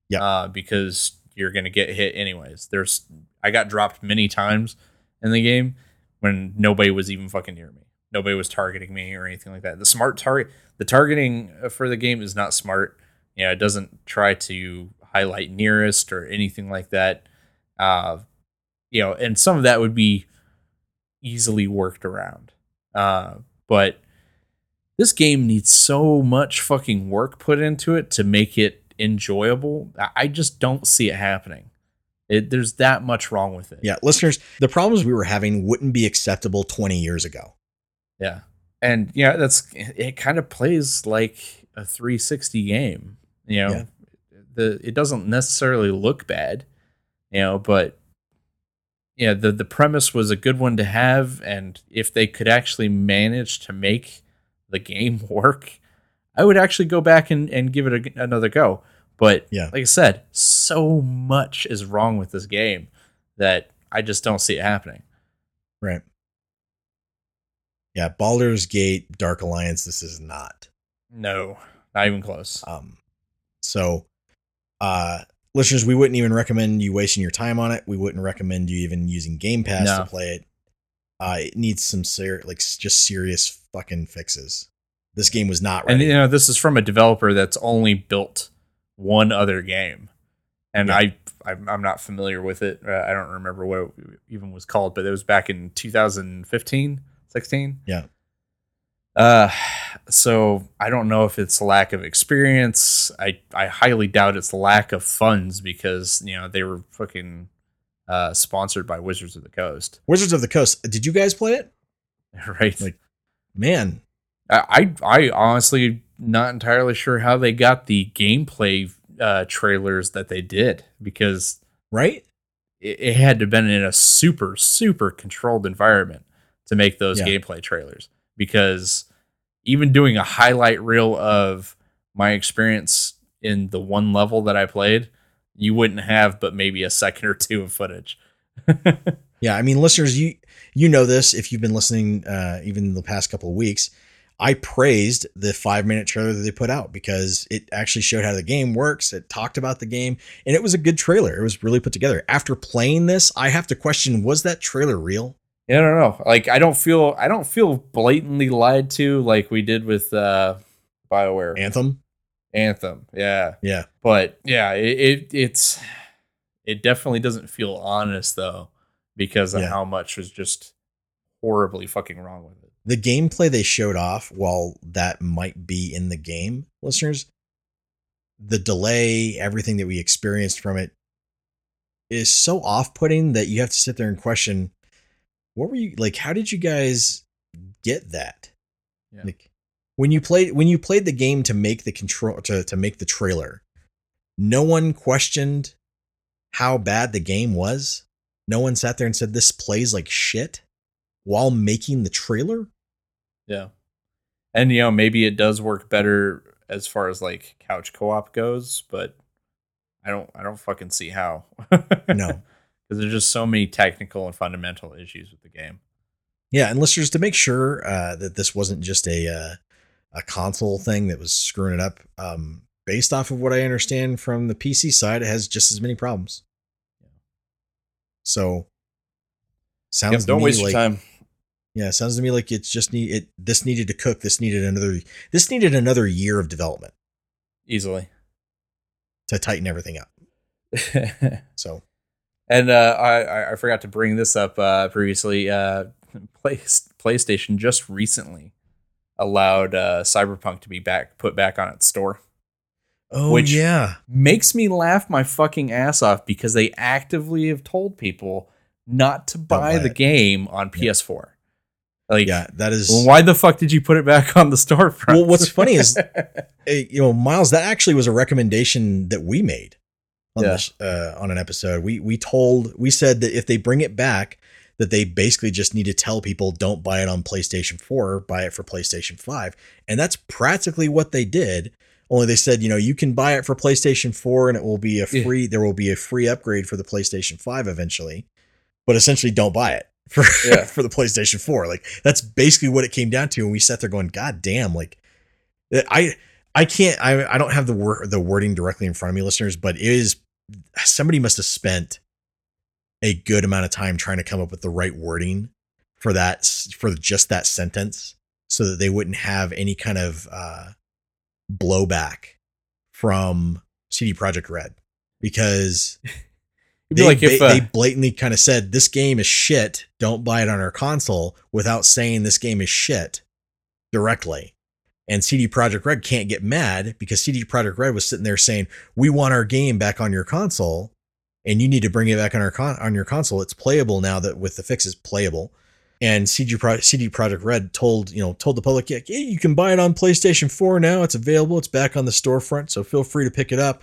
Yeah. uh, because you're gonna get hit anyways. There's i got dropped many times in the game when nobody was even fucking near me nobody was targeting me or anything like that the smart target the targeting for the game is not smart you know it doesn't try to highlight nearest or anything like that uh you know and some of that would be easily worked around uh but this game needs so much fucking work put into it to make it enjoyable. I- I just don't see it happening. It, there's that much wrong with it. Yeah, listeners, the problems we were having wouldn't be acceptable 20 years ago. Yeah. And yeah, that's it kind of plays like a 360 game. You know, Yeah. the it doesn't necessarily look bad, you know, but yeah, the the premise was a good one to have and if they could actually manage to make the game work, I would actually go back and, and give it a, another go. But Yeah. like I said, so much is wrong with this game that I just don't see it happening. Right. Yeah, Baldur's Gate Dark Alliance this is not. No, not even close. Um so uh listeners, we wouldn't even recommend you wasting your time on it. We wouldn't recommend you even using Game Pass No. to play it. Uh it needs some ser- like just serious fucking fixes. This game was not And you know, this is from a developer that's only built one other game, and Yeah. I I'm, I'm not familiar with it. Uh, I don't remember what it even was called, but it was back in 2015, 16. Yeah. Uh, so I don't know if it's lack of experience. I I highly doubt it's lack of funds because you know they were fucking uh sponsored by Wizards of the Coast, Wizards of the Coast, did you guys play it? right? Like- Man, I I I honestly not entirely sure how they got the gameplay uh, trailers that they did because right? it, it had to have been in a super super controlled environment to make those Yeah. gameplay trailers because even doing a highlight reel of my experience in the one level that I played, you wouldn't have but maybe a second or two of footage. Yeah, I mean, listeners, you you know this if you've been listening, uh, even the past couple of weeks. I praised the five minute trailer that they put out because it actually showed how the game works. It talked about the game, and it was a good trailer. It was really put together. After playing this, I have to question: Was that trailer real? I don't know. Like I don't feel I don't feel blatantly lied to like we did with uh BioWare Anthem? Anthem. Yeah. Yeah, But yeah, it, it it's it definitely doesn't feel honest though because of Yeah. how much was just horribly fucking wrong with it. the gameplay they showed off, while that might be in the game, listeners, the delay, everything that we experienced from it is so off putting that you have to sit there and question what were you like how did you guys get that Yeah. like when you played when you played the game to make the control to, to make the trailer no one questioned how bad the game was no one sat there and said this plays like shit while making the trailer Yeah. And you know, maybe it does work better as far as like couch co-op goes, but I don't I don't fucking see how. no Because there's just so many technical and fundamental issues with the game. Yeah, and listeners, to make sure uh, that this wasn't just a uh, a console thing that was screwing it up, um, based off of what I understand from the PC side, it has just as many problems. So, sounds Yep, don't waste like your time. yeah, sounds to me like it's just need it. This needed to cook. This needed another. This needed another year of development Easily. to tighten everything up. So And uh, I- I forgot to bring this up uh, previously. Uh, Play, PlayStation just recently allowed uh, Cyberpunk to be back put back on its store. oh Which- yeah, Makes me laugh my fucking ass off because they actively have told people not to buy, buy the it. game on Yeah. PS4. Like, yeah, that is. well, why the fuck did you put it back on the storefront? Well, what's funny is you know, Miles, that actually was a recommendation that we made on Yeah. this uh, on an episode. We we told we said that if they bring it back, that they basically just need to tell people don't buy it on PlayStation 4, buy it for PlayStation 5. And that's practically what they did. Only they said, you know, you can buy it for PlayStation 4 and it will be a Yeah. free there will be a free upgrade for the PlayStation 5 eventually. But essentially don't buy it for Yeah. for the PlayStation 4. Like that's basically what it came down to and we sat there going, god damn, like I I can't I I don't have the word the wording directly in front of me listeners, but it is somebody must have spent a good amount of time trying to come up with the right wording for that for just that sentence so that they wouldn't have any kind of uh blowback from CD Projekt Red because be they, like if uh, they blatantly kind of said this game is shit don't buy it on our console without saying this game is shit directly. And CD Projekt Red can't get mad because CD Projekt Red was sitting there saying, "We want our game back on your console, and you need to bring it back on our con- on your console. It's playable now that with the fixes playable." And CD CD Projekt Red told you know told the public, "Yeah, you can buy it on PlayStation 4 now. It's available. It's back on the storefront, so feel free to pick it up."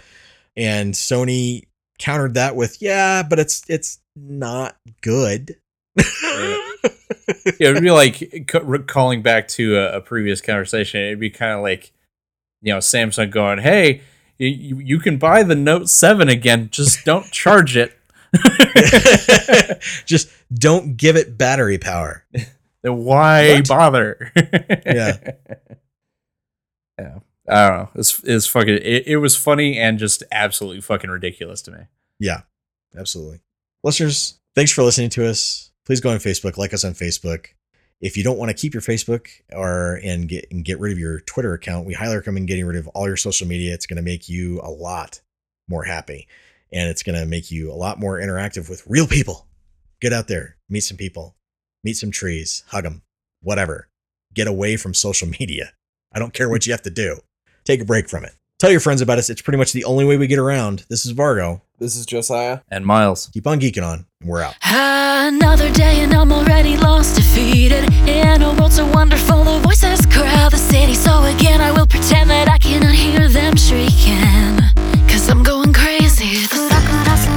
And Sony countered that with, "Yeah, but it's it's not good." Yeah, it'd be like c- recalling back to a, a previous conversation. It'd be kind of like, you know, Samsung going, "Hey, you, you can buy the Note Seven again. Just don't charge it." Just don't give it battery power. Then why What? bother? Yeah. yeah. I don't know. It's it's fucking. It, it was funny and just absolutely fucking ridiculous to me. Yeah, absolutely. Listeners, thanks for listening to us. Please go on Facebook, like us on Facebook. If you don't want to keep your Facebook or and get and get rid of your Twitter account, we highly recommend getting rid of all your social media. It's going to make you a lot more happy, and it's going to make you a lot more interactive with real people. Get out there, meet some people, meet some trees, hug them, whatever. Get away from social media. I don't care what you have to do. Take a break from it. Tell your friends about us. It's pretty much the only way we get around. This is Vargo. This is Josiah. And Miles, Keep on geeking on, and we're out. Another day and I'm already lost, defeated In a world so wonderful, the voices crowd the city So again I will pretend that I cannot hear them shrieking Cause I'm going crazy クラクラす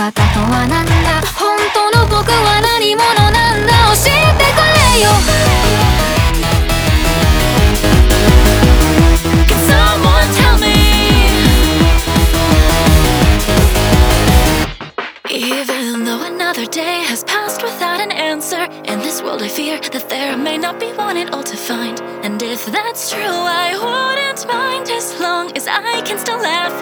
姿とは何だ本当の僕は何者なんだ教えてくれよ Can someone tell me? Even though another day has passed without an answer, in this world I fear that there may not be one at all to find. And if that's true, I wouldn't mind as long as I can still laugh